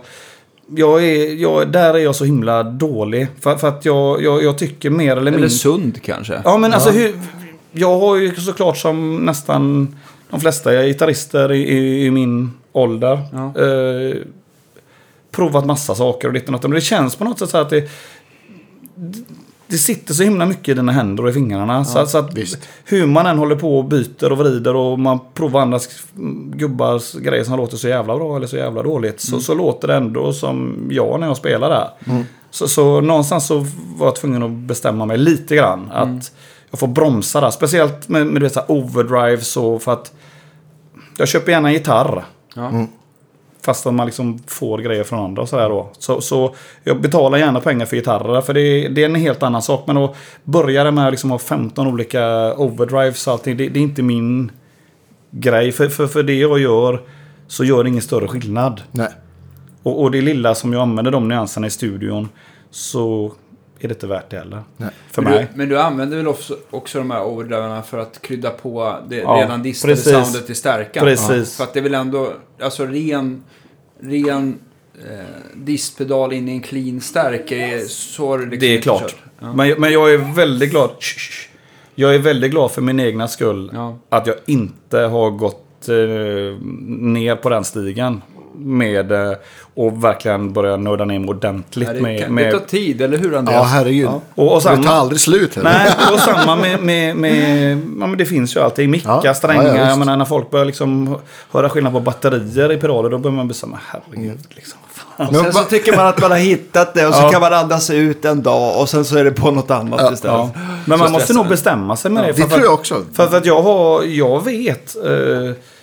jag är, jag, där är jag så himla dålig. För, för att jag, jag, jag tycker mer eller Eller mindre... sund kanske? Ja, men alltså hur, jag har ju såklart som nästan de flesta gitarrister i, i, i min ålder Ja. eh, provat massa saker och ditt och något. Men det känns på något sätt så här att det, det sitter så himla mycket i dina händer och i fingrarna. så, så att visst. hur man än håller på och byter och vrider och man provar andra gubbars grejer som låter så jävla bra eller så jävla dåligt. Så, så låter det ändå som jag när jag spelar där. Så, så någonstans så var jag tvungen att bestämma mig lite grann. Att jag får bromsa där. Speciellt med, med du vet, så här overdrives och för att jag köper gärna en gitarr. Ja. Fast att man liksom får grejer från andra och sådär då. Så, så jag betalar gärna pengar för gitarrer. För det, är- det är en helt annan sak. Men att börja med att liksom ha 15 olika overdrives och allting. Det, det är inte min grej. För, för, för det jag gör så gör det ingen större skillnad. Nej. Och, och det lilla som jag använder de nyanserna i studion så är det inte värt det heller. Nej. För men, mig. du, men du använder väl också, också de här overdrivarna för att krydda på det Ja, redan distade precis. soundet i stärkan? Precis. För att det är väl ändå, alltså ren, ren eh, distpedal in i en clean stärk, är, så du liksom Det är klart. Ja. Men, men jag är väldigt glad. Shh, shh. Jag är väldigt glad för min egna skull. Ja. Att jag inte har gått eh, ner på den stigen. Med eh, och verkligen börja nörda ner mig ordentligt. Det, med, med, det tar tid, eller hur Andreas? Ja, herregud. Ja. Och, och Det tar samma, aldrig slut. Nej, och samma med, med, med ja, men det finns ju alltid. Mickar, Ja, strängar. ja, ja, jag menar, när folk börjar liksom höra skillnad på batterier i pedaler. Då börjar man bli så här, men herregud. Liksom. Men Sen så tycker man att man har hittat det och så Ja. kan man andas ut en dag och sen så är det på något annat istället. Ja. Men man måste nog bestämma sig med det. Det tror att- jag också. För, för att jag har, jag vet, eh,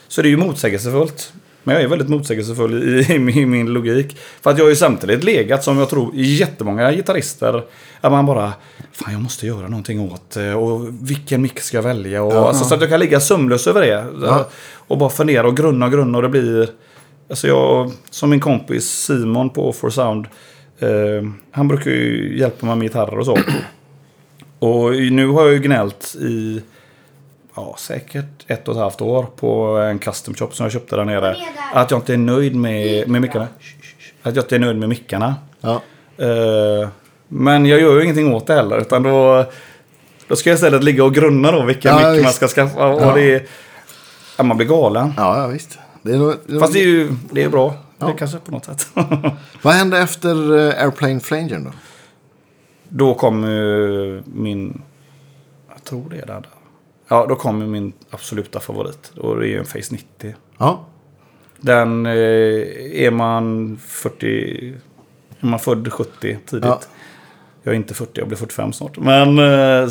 så det är ju motsägelsefullt. Men jag är väldigt motsägelsefull i, i, i min logik. För att jag har ju samtidigt legat som jag tror jättemånga gitarrister. Att man bara, fan jag måste göra någonting åt eh, och vilken mick ska jag välja? Och, alltså, så att jag kan ligga sömnlös över det. Ja. Och bara fundera och grunna och grunna och det blir... Alltså jag, som min kompis Simon på For Sound. Eh, han brukar ju hjälpa mig med gitarrer och så. Och nu har jag ju gnällt i ja, säkert ett och ett halvt år på en custom shop som jag köpte där nere. Att jag inte är nöjd med, med mickarna. Att jag inte är nöjd med mickarna. Ja. Eh, men jag gör ju ingenting åt det heller. Utan då, då ska jag istället ligga och grunna då vilken Ja, mick man ska skaffa. Och Ja. det är, ja, man blir galen. Ja, ja, visst. Det är nog, Fast det är ju det är bra. Ja. Det kanske på något sätt. Vad hände efter eh, Airplane Flangern då? då kom ju min... Jag tror det är där. Ja, då kom ju min absoluta favorit. Och det är ju en Face 90. Ja. Den eh, är man 40... Är man född 70 tidigt. Ja. Jag är inte 40, jag blir 45 snart. Men eh,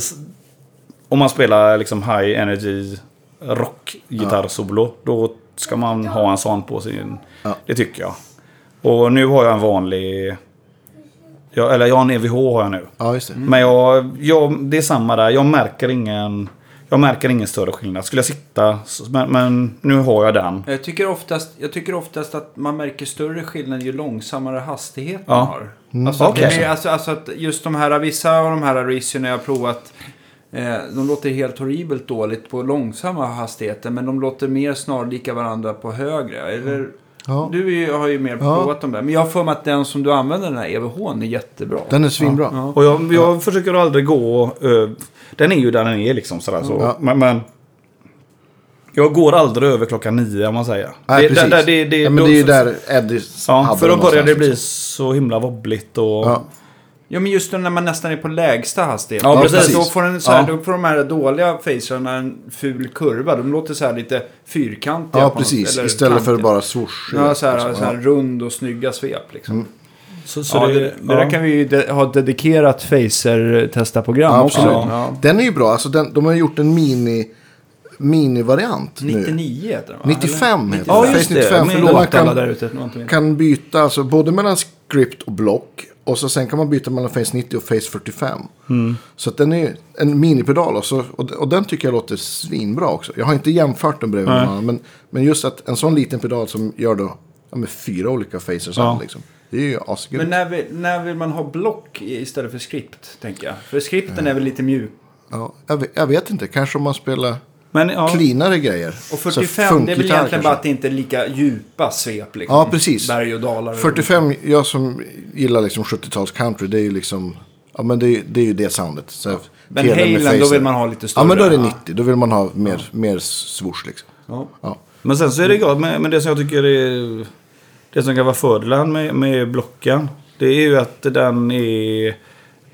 om man spelar liksom high energy rock gitarrsolo. Då ska man ha en sån på sin... Ja. Det tycker jag. Och nu har jag en vanlig... Jag, eller jag har en EVH har jag nu. ja, just det. Men jag, jag, det är samma där. Jag märker ingen... Jag märker ingen större skillnad. Skulle jag sitta... Men, men nu har jag den. Jag tycker, oftast, jag tycker oftast att man märker större skillnad ju långsammare hastighet Ja. man har. Mm. Alltså, att Okej. det alltså, alltså att just de här, vissa av de här racen jag har provat. Eh, de låter helt horribelt dåligt på långsamma hastigheter. Men de låter mer snarlika varandra på högre. Eller, Ja. Du är ju, har ju mer Ja. provat dem där. Men jag har för mig att den som du använder, den här EVH, är jättebra. Den är svinbra. Ja. Och jag, jag försöker aldrig gå... ö, den är ju där den är liksom sådär så. Ja. Men, men... Jag går aldrig över klockan nio om man säger. Nej, det, precis. där- där- det, det, ja, men då- det är ju där Eddie Ja, hade för då börjar det bli liksom. så himla wobbligt och... Ja. Ja, men just då när man nästan är på lägsta hastighet. Ja, precis. Då får, en så här, Ja. då får de här dåliga facerna en ful kurva. De låter så här lite fyrkantiga. Ja, på något- precis. eller Istället för kantiga. bara swoosh. Ja, så här, liksom. så här Ja. rund och snygga svep liksom. Så, så ja, det, det, det ja. där kan vi ju de, ha ett dedikerat facer-testa-program Ja, också. Ja. Den är ju bra. Alltså, den, de har gjort en mini, mini-variant nu. 99 heter den va? 95 heter Ja, den. just Face det. 95. För Men då man Förlåt alla där kan, ute. kan byta alltså, både mellan script och block. Och så sen kan man byta mellan Face 90 och Face 45. Mm. Så att den är en minipedal. Och, så, och, och den tycker jag låter svinbra också. Jag har inte jämfört den bredvid någon annan. Men, men just att en sån liten pedal som gör då ja, med fyra olika facers. Ja. Liksom, det är ju asgrymt. Men när vill, när vill man ha block istället för skript, tänker jag? För skripten är väl lite mjuk. Ja, jag, vet, jag vet inte. Kanske om man spelar Men ja, cleanare grejer. Och Så 45, det är väl egentligen kanske. bara att det inte är lika djupa svep. Liksom. Ja, precis. Berg och dalar. 45, jag som gillar liksom 70-tals country, det är ju liksom... Ja, men det, är- det är ju det soundet. Så Men Taylor med Halen, då vill man ha lite större. Ja, men då är det 90. Då vill man ha mer, mer swoosh liksom. Ja. Ja. men sen så är det gott. Men, men det som jag tycker är... Det som kan vara fördelen med, med blocken. Det är ju att den är...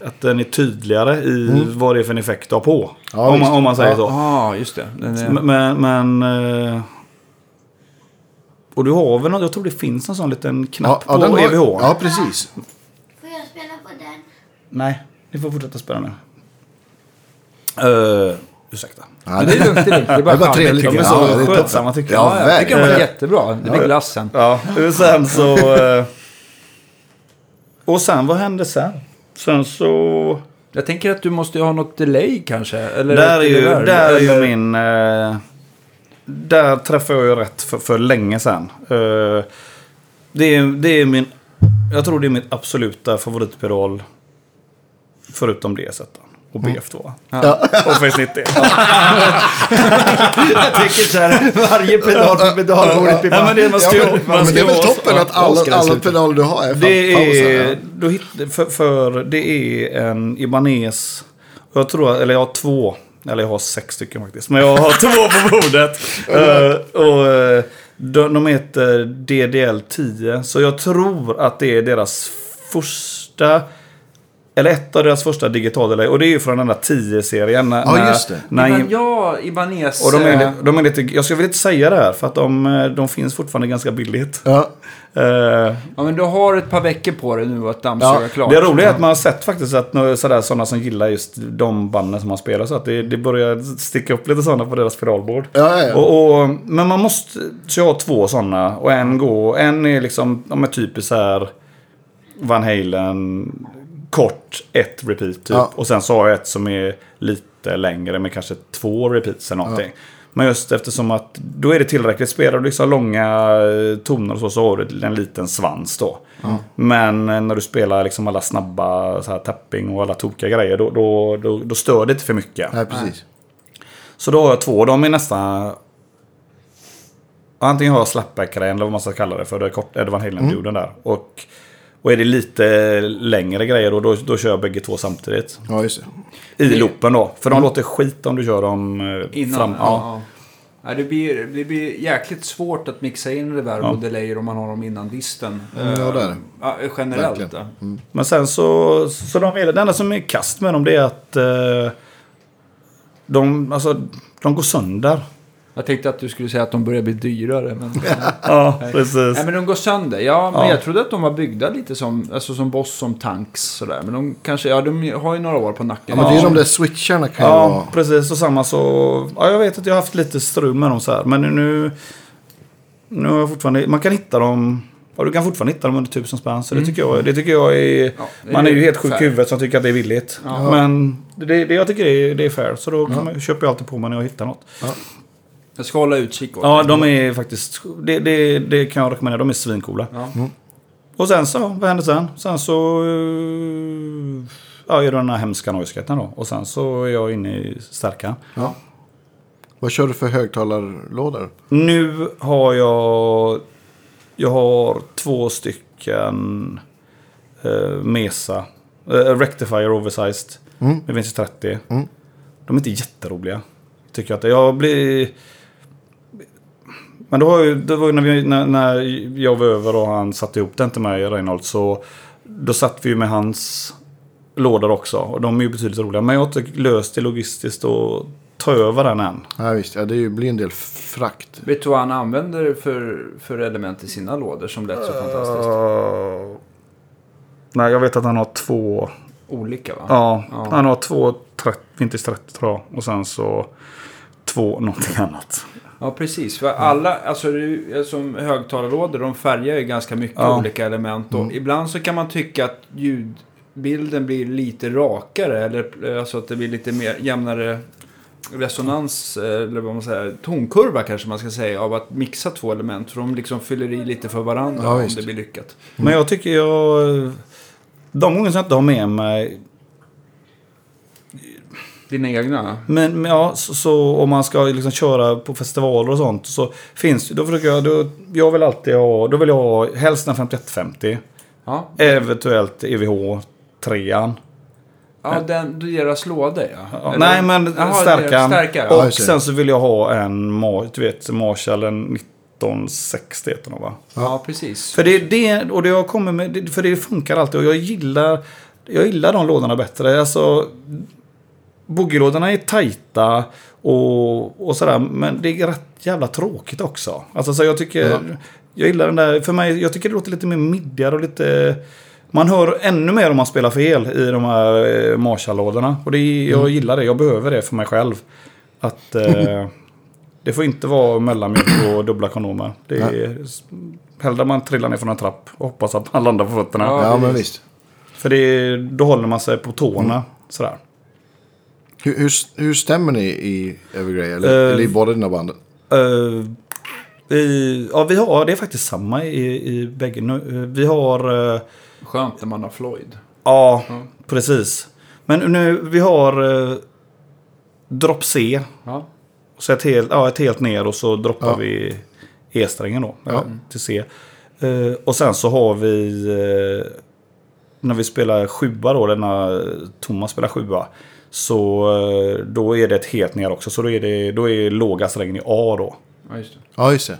Att den är tydligare i vad det är för en effekt du har på. Mm. Ja, om, man, om man säger Ja. så. Ja, just det. Är... Men... men eh, och du har väl något, jag tror det finns en sån liten knapp Ja, ja, på den har- EVH. Ja, precis. Får jag spela på den? Nej, ni får fortsätta spela nu. Uh, ursäkta. Ja, det är lugnt, det är lugnt. Det är bara charmigt, trevligt. tycker De är så Ja, är skötsamma tycker jag. Ja, Ja, jag tycker de var verkligen. jättebra. Det blir glassen. Ja, och sen så... eh, och sen, vad hände sen? Sen så... Jag tänker att du måste ha något delay kanske. Eller Där är ju, reverb, där är ju min... Eh, där träffade jag ju rätt för, för länge sedan. Eh, det, är, det är min... Jag tror det är mitt absoluta favoritpedal. Förutom DS1 och BF2. Ja. Och Face 90. Jag tycker så här, varje pedal på pedalbordet blir Ja, bara... men det, man ska, Ja, men, man ska det är väl toppen att ja, alla, alla pedaler du har är Det är, då hit, för, för det är en Ibanez. Jag tror, eller jag har två. Eller jag har sex stycken faktiskt. Men jag har två på bordet. Eh, och eh, de, de heter DDL10. Så jag tror att det är deras första. Eller ett av deras första digitala. Och det är ju från den där 10-serien. när- Ja, när- just det. när- Iban, ja, Ibanez. och de är, eh, de är lite, jag skulle vilja inte säga det här för att de, eh, de finns fortfarande ganska billigt. Ja. Eh, Ja, men du har ett par veckor på dig nu att dammsuga Ja, klart. Det roliga är att man har sett faktiskt att sådär, sådana som gillar just de banden som man spelar så att det, det börjar sticka upp lite sådana på deras pedalbord. Ja, ja, ja. Och, och, men man måste, så jag har två sådana och en går, en är liksom, de är typiskt så här Van Halen, kort, ett repeat typ. Ja. Och sen så har jag ett som är lite längre med kanske två repeats eller någonting. Men just eftersom att då är det tillräckligt. Spelar du liksom långa eh, toner och så, så har du en liten svans då. Men eh, när du spelar liksom alla snabba så här, tapping och alla tokiga grejer, då, då, då, då stör det inte för mycket. Nej, precis. Så då har jag två. De är nästan... Antingen har jag slapbackare eller vad man ska kalla det för. Det är kort, Ed Van Halen-ljuden där. Och, och är det lite längre grejer då, då, då kör jag bägge två samtidigt. Ja, just det. I loopen då. För de låter skit om du kör dem eh, Innan. fram. ja. Ja. Ja, det, blir, det blir jäkligt svårt att mixa in reverb och delayer om man har dem innan disten. Mm, ja, det är det. Ja, generellt. Ja. Men sen så... så de är, det enda som är kast med dem det är att... Eh, de, alltså, de går sönder. Jag tänkte att du skulle säga att de börjar bli dyrare. Men, Ja, Nej. precis. Nej, men de går sönder. Ja, men Ja. jag trodde att de var byggda lite som, alltså som Boss, som tanks sådär. Men de kanske, ja de har ju några år på nacken. Ja, men det är de där switcharna kan ju Ja, vara... precis. Och samma så... Ja, jag vet att jag har haft lite strul med dem så här. Men nu... Nu har jag fortfarande... Man kan hitta dem... Ja, du kan fortfarande hitta dem under tusen spänn. Så det tycker jag, det tycker jag är... Mm. Ja, det man är ju helt sjuk i huvudet som tycker att det är billigt. Ja. Men det, det, jag tycker det är, det är fair. Så då kan man, köper jag alltid på mig när jag hittar något. Jag ska hålla utkik åt Ja, de är faktiskt... Det, det, det kan jag rekommendera. De är svincoola. Ja. Och sen så, vad hände sen? Sen så... eh, Ja, gör den här hemska noiskatten då. Och sen så är jag inne i stärkan. Vad kör du för högtalarlådor? Nu har jag... Jag har två stycken eh, Mesa. Eh, Rectifier Oversized. Mm. Med Vinci 30. Mm. De är inte jätteroliga. Tycker jag att jag blir... Men då har ju, det var ju när, vi, när, när jag var över och han satte ihop den till mig, Reinhold, så då satt vi ju med hans lådor också. Och de är ju betydligt roligare. Men jag har inte löst det logistiskt och ta över den än. Ja, visst. Ja, det blir en del frakt. Vet du vad han använder för, för element i sina lådor som lät så fantastiskt? Uh, nej, jag vet att han har två. Olika va? Ja, Ja. han har två 30, Vintage 30 tror jag. Och sen så två någonting annat. Ja, precis. För alla, alltså som högtalarlådor, de färgar ju ganska mycket Ja. olika element. Och ibland så kan man tycka att ljudbilden blir lite rakare. Eller alltså att det blir lite mer jämnare resonans, eh, eller vad man säger, tonkurva kanske man ska säga, av att mixa två element. För de liksom fyller i lite för varandra Ja, om det blir lyckat. Men jag tycker jag... De gånger som jag inte har med mig... Dina egna? Men men ja, så, så om man ska liksom köra på festivaler och sånt. Så finns Då försöker jag... Då, jag vill alltid ha... Då vill jag ha helst en 5150. Ja, Eventuellt EVH 3 ja den, deras låda ja. Ja, nej, men Jaha, stärkan. Stärkare, Och ja. det. sen så vill jag ha en du vet, Marshall en 1960 heter den va? ja, precis. För det det, och det jag kommer med, för det funkar alltid och jag gillar, jag gillar de lådorna bättre. Alltså, boogielådorna är tajta och, och sådär, men det är rätt jävla tråkigt också. Alltså så jag tycker, Ja. jag gillar den där, för mig, jag tycker det låter lite mer middigare och lite, Man hör ännu mer om man spelar fel i de här eh, Marshall-lådorna. Och det, jag gillar det. Jag behöver det för mig själv. Att eh, det får inte vara mellanmjölk och dubbla kondomer. Det är, hellre man trillar ner från en trapp och hoppas att man landar på fötterna. Ja. Ja, men visst. För det, då håller man sig på tårna. Sådär. Hur, hur, hur stämmer ni i Evergrey? Eller, Eh, eller i båda dina band? Eh, vi, ja, vi har, det är faktiskt samma i, i bägge nu. Eh, Vi har... eh, Skönt när man har Floyd. Ja, Ja. precis. Men nu, vi har uh, drop C. Ja. Så ett helt, ja, ett helt ner och så droppar Ja. vi E-strängen då. Ja. Ja. Till C. Eh, och sen så har vi... eh, när vi spelar sjua då, denna Thomas spelar sjua. Så eh, då är det ett helt ner också. Så då är, det, då är låga strängen i A då. ja, just det. Ja, just det.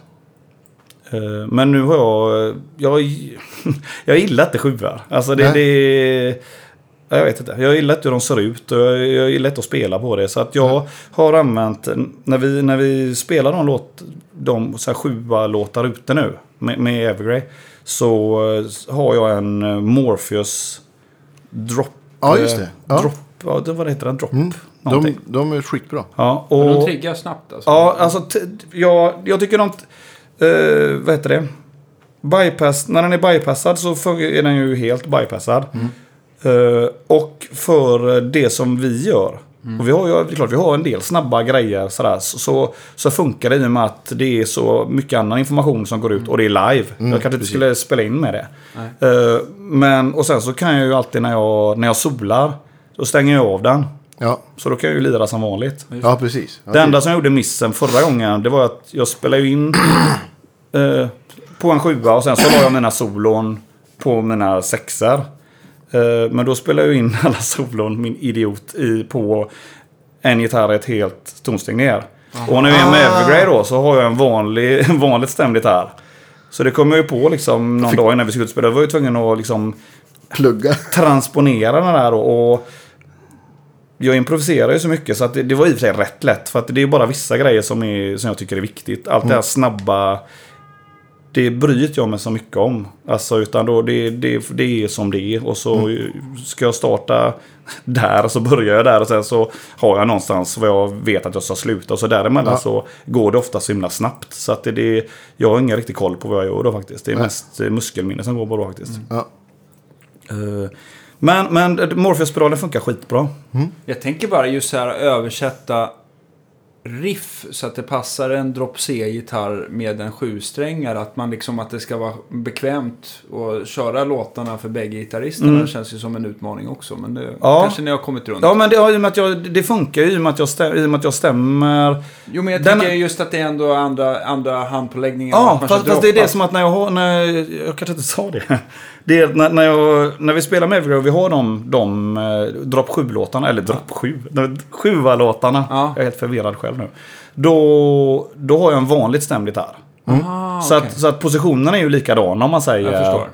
Eh, Men nu har jag... Jag, jag gillar inte sjuor. Alltså det, det... Jag vet inte. Jag gillar inte hur de ser ut och jag, jag gillar inte att spela på det. Så att jag har använt... När vi, när vi spelar de, låt, de så här sjua låtar ute nu med, med Evergrey. Så eh, har jag en Morpheus Drop... Ja, just det. Ja. Drop... Ja, det- vad heter den? Drop? Mm. De, de är skitbra. Ja, Men och... de triggar snabbt alltså. Ja, alltså t- jag, jag tycker de... Uh, vad heter det? Bypass, när den är bypassad så är den ju helt bypassad. Eh, och för det som vi gör. Och vi har ju, det är klart, vi har en del snabba grejer sådär. Så, så, så funkar det i och med att det är så mycket annan information som går ut och det är live. jag kanske inte skulle spela in med det. Eh, men, och sen så kan jag ju alltid när jag, när jag solar. Så stänger jag av den. Ja, Så då kan jag ju lira som vanligt. ja precis. Ja, Det enda som jag gjorde missen förra gången, det var att jag spelade in eh, på en sjua och sen så la jag mina solon på mina sexor. Eh, men då spelade jag in alla solon, min idiot, i, på en gitarr ett helt tonsteg ner. Och när jag är med Evergrey då så har jag en vanlig, en vanligt stämd gitarr. Så det kom jag ju på liksom någon dag innan vi skulle spela. Jag var ju tvungen att liksom Plugga. transponera den där och, och jag improviserar ju så mycket så att det, det var i och för sig rätt lätt. För att det är bara vissa grejer som, är, som jag tycker är viktigt. Allt det här snabba. Det bryr jag mig så mycket om. Alltså utan då det, det, det är som det är. Och så ska jag starta där så börjar jag där och sen så har jag någonstans vad jag vet att jag ska sluta. Och så däremellan Ja. så går det ofta så himla snabbt. Så att det, det, jag har ingen riktig koll på vad jag gör då faktiskt. Det är Nej. mest eh, muskelminne som går på då faktiskt. Ja. Eh, Men, men Morpheus-spiralen funkar skitbra. Jag tänker bara just här översätta riff så att det passar en drop C-gitarr med en sjusträngare. Att man liksom att det ska vara bekvämt att köra låtarna för bägge gitarristerna. Mm. Det känns ju som en utmaning också. Men det Ja. kanske ni har kommit runt. Ja, men det, ja, i och med att jag, det funkar ju i och med att jag, stäm, i och med att jag stämmer. Jo, men jag Den- tycker just att det är ändå andra, andra handpåläggningar. Ja, fast, fast det är det som att när jag har... När, jag kanske inte sa det. Det är när, när, jag, när vi spelar med Evergrey och vi har de, de eh, Drop 7-låtarna, eller Drop 7, de Sjua-låtarna. Ja. Jag är helt förvirrad själv nu. Då, då har jag en vanligt stämd gitarr. Ah, Så, okej. att, så att positionerna är ju likadana om man säger. Jag förstår.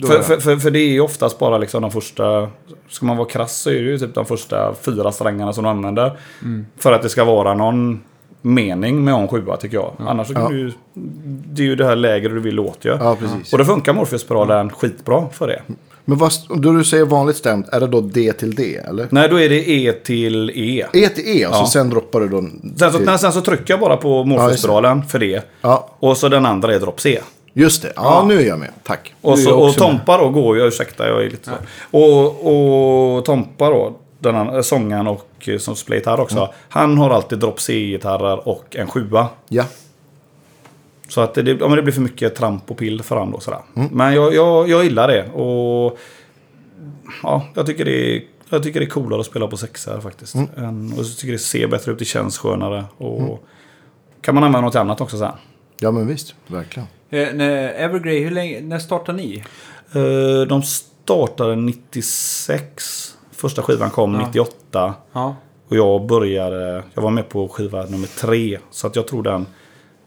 För, för, för, för det är ju oftast bara liksom de första, ska man vara krass så är det ju typ de första fyra strängarna som du använder. Mm. För att det ska vara någon mening med en sjua tycker jag. Annars så kan Ja. du det är ju det här lägre du vill åt ju. Ja, precis. Och då funkar Morpheus-spiralen skitbra för det. Men vad, då du säger vanligt stämt, är det då D till D eller? Nej, då är det E till E. E till E och så Ja. sen droppar du då Sen så, till... sen så trycker jag bara på Morpheus-spiralen för det. Ja, Och så den andra är drop C. just det. Ja, nu är jag med. Tack. Och, så, och också med. Tompa då går ju, ursäkta jag är lite så. Och, och Tompa då, den här sångaren och eh, som spelar gitarr också. Mm. Han har alltid drop C-gitarrer och en sjua. Ja. Så att det, ja, men det blir för mycket tramp och pill för honom då sådär. Mm. Men jag, jag, jag gillar det. Och ja, jag tycker det är, jag tycker det är coolare att spela på sexar faktiskt. Mm. Än, och så tycker det ser bättre ut, det känns skönare. Och kan man använda något annat också sen. ja, men visst. Verkligen. Eh, Evergrey, hur länge, när startar ni? Eh, De startade 96. Första skivan kom Ja. 98. Ja. Och jag började, jag var med på skiva nummer tre. Så att jag tror den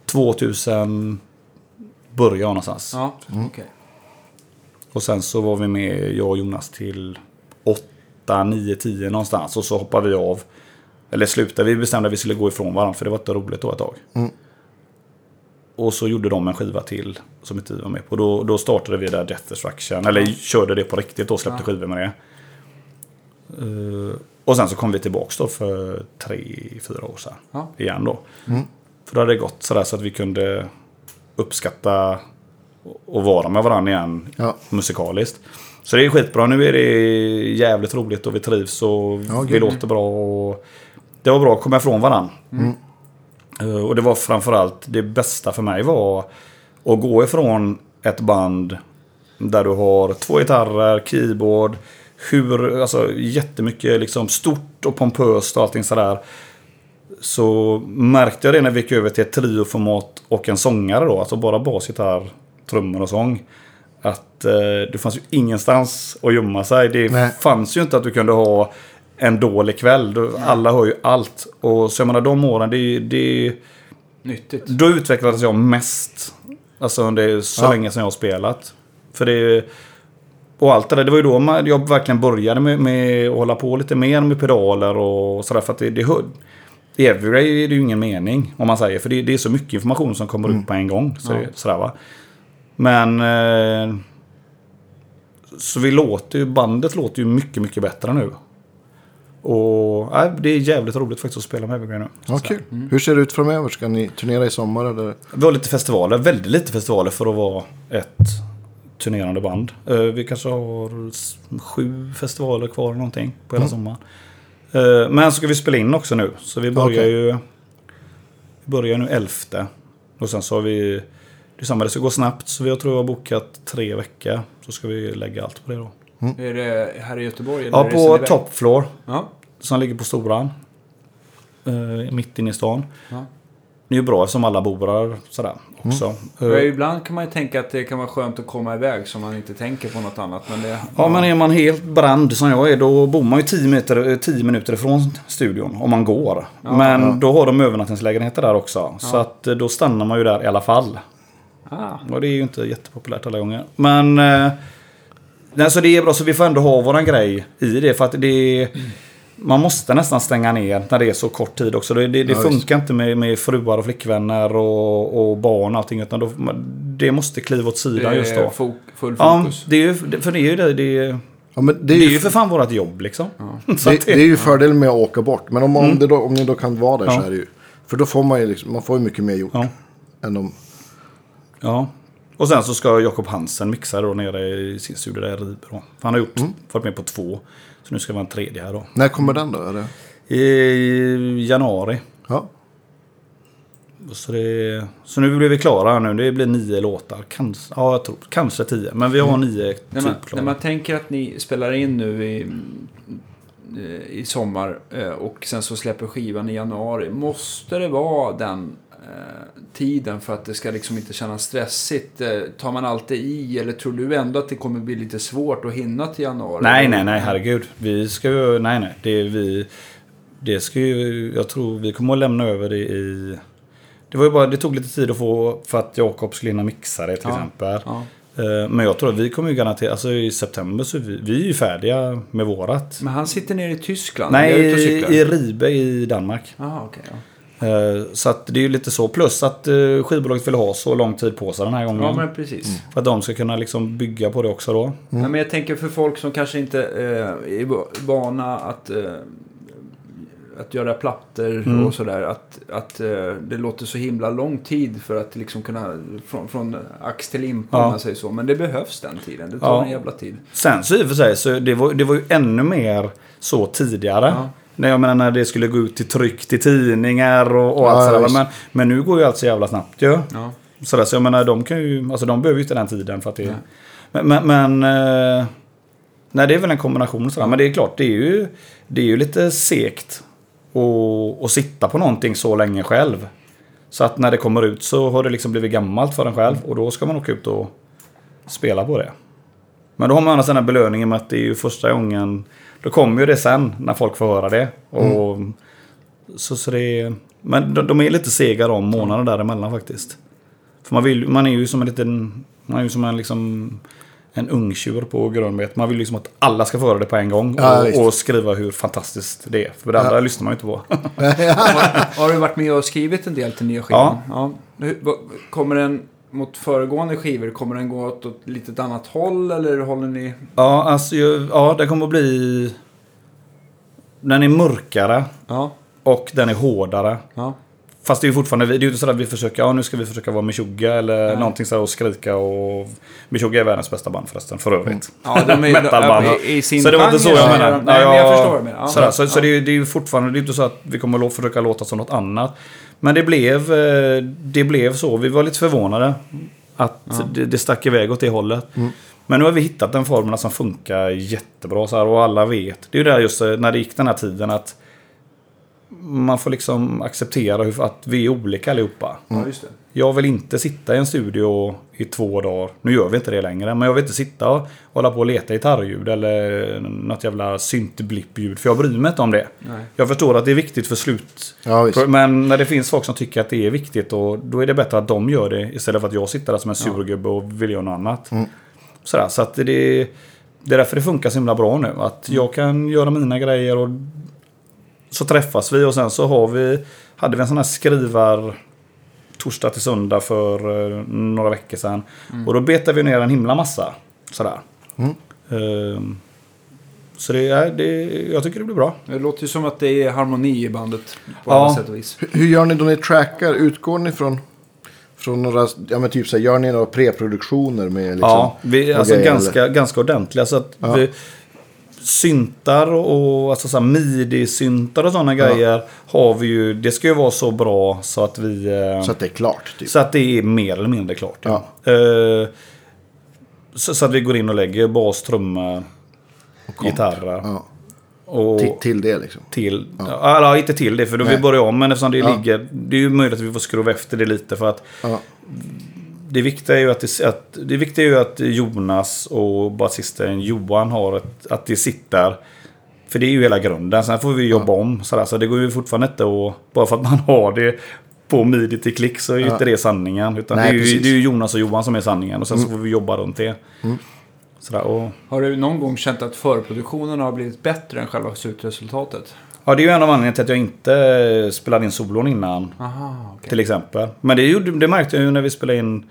2000 började jag någonstans. Ja, okej. Och sen så var vi med, jag och Jonas, till 8, 9, 10 någonstans. Och så hoppade vi av. Eller slutade, vi bestämde att vi skulle gå ifrån varandra för det var inte roligt då ett tag. och så gjorde de en skiva till som inte vi var med på. Då, då startade vi där Death Destruction. Eller körde det på riktigt och släppte skivor med det. Eh, och sen så kom vi tillbaks då för tre, fyra år sedan. Ja. Igen då. För då hade det gått sådär så att vi kunde uppskatta och vara med varandra igen Ja. musikaliskt. Så det är skitbra. Nu är det jävligt roligt och vi trivs och Ja, vi låter bra. Och det var bra att komma ifrån varandra. Eh, Och det var framförallt det bästa för mig var att gå ifrån ett band där du har två gitarrer, keyboard, hur, alltså jättemycket liksom stort och pompöst och allting sådär. Så märkte jag det när vi gick över till ett trioformat och en sångare då, alltså bara bas, gitarr, trummor och sång. Att eh, det fanns ju ingenstans att gömma sig. Det Nej. fanns ju inte att du kunde ha en dålig kväll. Då- Alla hör ju allt. Och så jag menar de åren, det, det, Nyttigt. då utvecklades jag mest. Alltså under så Ja. länge som jag har spelat. För det... Och allt det där, det var ju då man, jag verkligen började med, med att hålla på lite mer med pedaler och sådär. För att det, det I Evergrey är det ju ingen mening, om man säger. För det, det är så mycket information som kommer upp på en gång. Så, Ja. sådär, va? Men... Eh, så vi låter ju, bandet låter ju mycket, mycket bättre nu. Och nej, det är jävligt roligt faktiskt att spela med Evergrey nu. Ja, kul. Hur ser det ut framöver? Ska ni turnera i sommar eller? Vi har lite festivaler, väldigt lite festivaler för att vara ett turnerande band. Eh, Vi kanske har sju festivaler kvar eller någonting på hela sommaren. Eh, Men så ska vi spela in också nu. Så vi börjar Okej. ju... Vi börjar nu 11. Och sen så har vi... Det är samma, det ska gå snabbt. Så vi tror jag har bokat tre veckor. Så ska vi lägga allt på det då. Är det här i Göteborg? eller Ja, på? Top Floor. Ja. Som ligger på Storan. Eh, mitt inne i stan. Ja. Det är ju bra som alla bor där sådär också. Eh, Ja, ibland kan man ju tänka att det kan vara skönt att komma iväg så man inte tänker på något annat. Men det, Ja, men är man helt brand som jag är, då bor man ju 10 minuter, 10 minuter ifrån studion. Om man går. men då har de övernattningslägenheter där också. Så att eh, då stannar man ju där i alla fall. Ah. Och det är ju inte jättepopulärt alla gånger. Men... Eh, nej, så det är bra, så vi får ändå ha våran grej i det. För att det är... Man måste nästan stänga ner när det är så kort tid också. Det, det, det Ja, funkar inte med, med fruar och flickvänner och, och barn och allting. Utan då, det måste kliva åt Det sidan just är då. fo- full Ja, fokus. det är ju, för det är ju det. det är, Ja, men det det är är ju, för fan vårt jobb liksom. Så det, är ju fördelen med att åka bort. Men om, om, det då, om ni då kan vara där Ja. så är det ju. För då får man ju liksom, man får ju mycket mer gjort. Ja. Än om, Ja. Och sen så ska Jakob Hansen mixa då nere i sin studio där i Ribe Han har gjort, varit med på två. Så nu ska det vara en tredje här då. när kommer den då? Är det? I januari. Ja. Så, det, så nu blir vi klara här nu. Det blir nio låtar. Kanske, ja, jag tror, kanske tio. Men vi har nio typ När man, klara. när man tänker att ni spelar in nu i, eh, i sommar eh, och sen så släpper skivan i januari. Måste det vara den tiden för att det ska liksom inte kännas stressigt? Eh, tar man alltid i eller tror du ändå att det kommer bli lite svårt att hinna till januari? Nej, nej, nej, herregud. Vi ska ju, nej, nej. Det vi, det ska ju, jag tror vi kommer att lämna över det i... Det var ju bara, det tog lite tid att få för att Jakob skulle hinna mixa det till Ja. exempel. Ja. Eh, Men jag tror att vi kommer ju garanterat, alltså i september så är vi, vi är ju färdiga med vårat. Men han sitter nere i Tyskland? Nej, i, i Ribe i Danmark. Aha, okej, ja. Eh, Så att det är ju lite så. Plus att eh, skivbolaget vill ha så lång tid på sig den här gången. ja, men precis. För att de ska kunna liksom bygga på det också då. Ja, men jag tänker för folk som kanske inte eh, är va- vana att, att göra plattor Mm. och sådär. Att, att det låter så himla lång tid för att liksom kunna från, från ax till limpa Ja. om man säger så. Men det behövs den tiden. Det tar Ja. en jävla tid. Sen så i och för sig, så det var, det var ju ännu mer så tidigare. Ja. När jag menar när det skulle gå ut till tryck till tidningar och, och Ja, allt ja, sådär. Men, men nu går ju allt så jävla snabbt ju. Ja. Sådär, så jag menar de kan ju, alltså de behöver ju inte den tiden för att det... Nej. Men, men, men eh, nej, det är väl en kombination sådär. Men det är klart, det är ju, det är ju lite segt att, att sitta på någonting så länge själv. Så att när det kommer ut så har det liksom blivit gammalt för en själv och då ska man åka ut och spela på det. Men då har man den här belöningen med att det är ju första gången. Då kommer ju det sen när folk får höra det. Och, så, så det är, men de, de är lite sega de månaderna däremellan faktiskt. För man, vill, man är ju som en liten... Man är ju som en liksom... En ungtjur på grönbete. Man vill liksom att alla ska få höra det på en gång. Ja, och, och skriva hur fantastiskt det är. För det andra lyssnar man ju inte på. Har, har du varit med och skrivit en del till nya skivan? Ja. Hur, vad- kommer den mot föregående skivor, kommer den gå åt ett litet annat håll eller håller ni... Ja, alltså, ju- ja, det kommer att bli... Den är mörkare Ja, och den är hårdare. ja. Fast det är ju fortfarande, det är ju inte så att vi försöker, ja nu ska vi försöka vara Meshuggah eller Nej. någonting så här och skrika och... Meshuggah är världens bästa band förresten, för övrigt. Ja, de är Metalband. i, i sin Så det var inte så jag menade. de- Nej, men jag förstår. Ja. Sådär, så så det, är, ju- det är ju fortfarande, det är inte så att vi kommer att försöka låta som något annat. Men det blev, eh, det blev så. Vi var lite förvånade att det, det stack iväg åt det hållet. Men nu har vi hittat den formen som funkar jättebra så här, och alla vet. Det är ju där just eh, när det gick den här tiden att man får liksom acceptera att vi är olika allihopa. Ja, just det. Jag vill inte sitta i en studio i två dagar. Nu gör vi inte det längre. Men jag vill inte sitta och hålla på och leta gitarrljud eller något jävla syntblippljud. För jag bryr mig inte om det. Nej. Jag förstår att det är viktigt för slut. Ja, visst. Men när det finns folk som tycker att det är viktigt. Och då är det bättre att de gör det. Istället för att jag sitter där som en surgubbe och vill göra något annat. Sådär, så att det, det är därför det funkar så himla bra nu. Att jag kan göra mina grejer och så träffas vi och sen så har vi, hade vi en sån här skrivar torsdag till söndag för eh, några veckor sedan. Och då betade vi ner en himla massa. Sådär. Ehm, så det är, det, jag tycker det blir bra. Det låter ju som att det är harmoni i bandet på Ja. alla sätt och vis. Hur- Hur gör ni då ni trackar? Utgår ni från, från några, ja men typ så här, gör ni några preproduktioner med liksom? ja, vi är alltså grejer, ganska, ganska ordentliga. Så att Ja. vi, syntar och, och alltså så midi-syntar och sådana grejer har vi ju. Det ska ju vara så bra så att vi... eh, Så att det är klart typ. Så att det är mer eller mindre klart. Ja. Eh, så, så att vi går in och lägger bas, trummor, gitarrer. Ja. Och Till, till det liksom. till. Ja. Eller inte till det för då vi Nej. börjar om. Men eftersom det Ja. ligger. Det är ju möjligt att vi får skruva efter det lite för att. Ja. Det viktiga är ju att, det, att, det viktiga är ju att Jonas och basisten Johan har ett, att det sitter. För det är ju hela grunden. Sen får vi jobba om. Sådär. Så det går ju fortfarande inte att... Bara för att man har det på midi till klick så är ju Ja. inte det sanningen. Utan Nej, det, är ju. Mm. det är ju Jonas och Johan som är sanningen. Och sen så får vi jobba runt det. Sådär, och, Har du någon gång känt att förproduktionen har blivit bättre än själva slutresultatet? Ja, det är ju en av anledningarna till att jag inte spelade in solon innan. Aha, okej. Till exempel. Men det, gjorde, det märkte jag ju när vi spelade in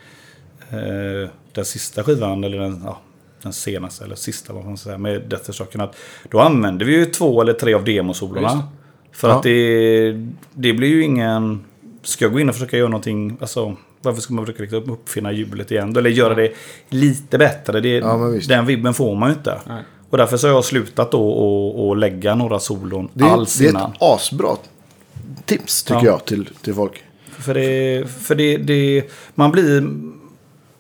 eh, den sista skivan. Eller den, ja, den senaste, eller sista vad man ska säga, med Death Destruction. Att då använde vi ju två eller tre av demosolorna. För Ja. att det, det blir ju ingen... Ska jag gå in och försöka göra någonting... Alltså, varför ska man försöka liksom uppfinna hjulet igen? Eller göra det lite bättre? Det, Ja, den vibben får man ju inte. Nej. Och därför så har jag slutat då och, och lägga några solon Det alls det är innan. ett asbra tips tycker Ja. jag till, till folk. För det, för det, det man blir,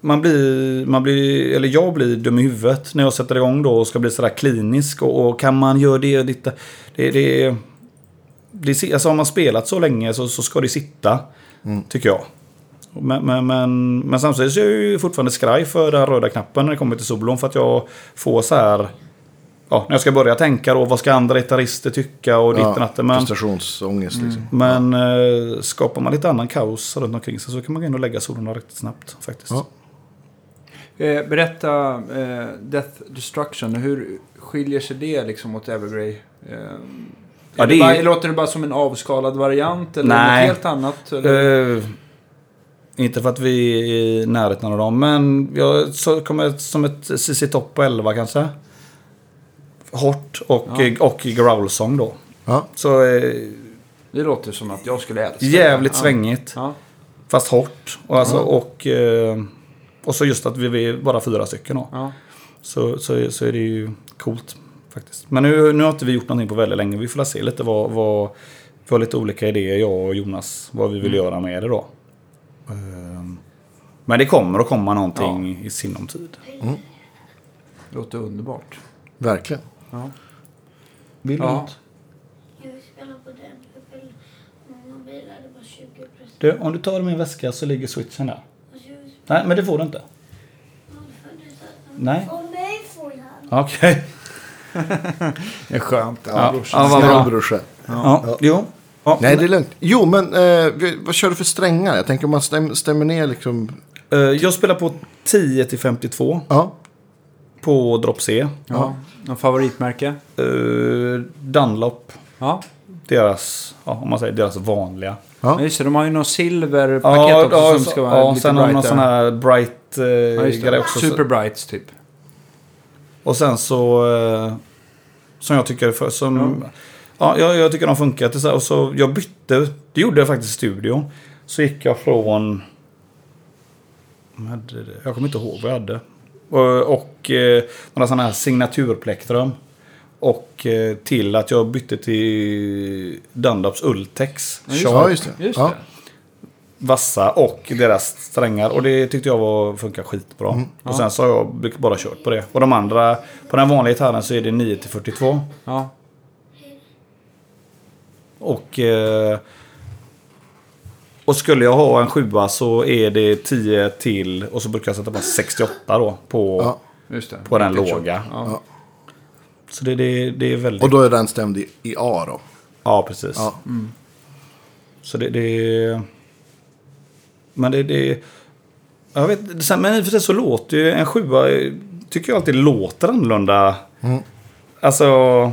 man blir, man blir, eller jag blir dum i huvudet när jag sätter igång då och ska bli sådär klinisk och, och kan man göra det och ditta. Det, det, det, alltså har man spelat så länge så, så ska det sitta, tycker jag. Men, men, men, men samtidigt så är jag ju fortfarande skraj för den röda knappen när det kommer till solon för att jag får så här Ja, när jag ska börja tänka då, vad ska andra gitarrister tycka och ditt och datten. Men, Prestationsångest liksom. men eh, skapar man lite annan kaos runt omkring sig så kan man gå in och lägga solorna riktigt snabbt faktiskt. Ja. Eh, berätta eh, Death Destruction. Hur skiljer sig det liksom mot Evergrey? Eh, Ja, är det det bara, Låter det bara som en avskalad variant? Eller Nej. något helt annat? Eller? Eh, inte för att vi är i närheten av dem, men jag så kommer som ett CC Top på 11 kanske. Hårt och, Ja. och growlsång då. Ja. Så eh, Det låter som att jag skulle älska jävligt det. svängigt. Ja. Fast hårt. Och, alltså, Ja. och, eh, och så just att vi är bara fyra stycken då. Ja. Så, så, så är det ju coolt faktiskt. Men nu, nu har inte vi gjort någonting på väldigt länge. Vi får se lite vad, vad... Vi har lite olika idéer, jag och Jonas, vad vi vill göra med det då. Ehm, Men det kommer att komma någonting i sinom tid. Det låter underbart. Verkligen. Ja. Vill du Ja. något? Jag vill spela på den. Jag vill... Mamma bilade bara 20 procent. Du, om du tar min väska så ligger switchen där. Nej, men det får du inte. Nej. Och mig får han. Okej. Det är skönt. Ja, brorsan. ja, vad bra. Snällbrorsa. Ja, jo. Ja, Nej, det är lugnt. Jo, men eh, vad kör du för strängar? Jag tänker om man stäm, stämmer ner liksom. eh, Jag spelar på 10 till 52 Ja. på drop C. Ja. Någon favoritmärke? Uh, Dunlop Ja. deras, ja, om man säger deras vanliga. Ja. Men just det, de har ju någon silverpaket Ja, också ja, som så- ska vara ja lite sen har de någon brightare. sån här bright eh, Ja, grej också. Super brights typ. Och sen så, eh, som jag tycker, för, som, ja. jag, jag tycker de funkar. till så här, Och så, jag bytte, det gjorde jag faktiskt i studion. Så gick jag från, jag kommer inte ihåg vad jag hade. Och, och eh, några sådana här signaturplektrum. Och eh, till att jag bytte till Dunlops Ultex. just Sharp, Ja, just det. Just ja. det. Vassa och deras strängar. Och det tyckte jag var, funkar skitbra. Mm. Och sen så har jag bara kört på det. Och de andra, på den vanliga gitarren så är det 9 till 42. Ja. Och, eh, och skulle jag ha en sjua så är det 10 till och så brukar jag sätta på 68 då på, Ja. Just det. på den Vilket låga. Ja. Så det, det, det är väldigt... Och då är den stämd i, i A då. ja, precis. Ja. Så det... det men det... det jag vet, sen, men i och för sig så låter ju en sjua, tycker jag alltid låter annorlunda. Mm. Alltså,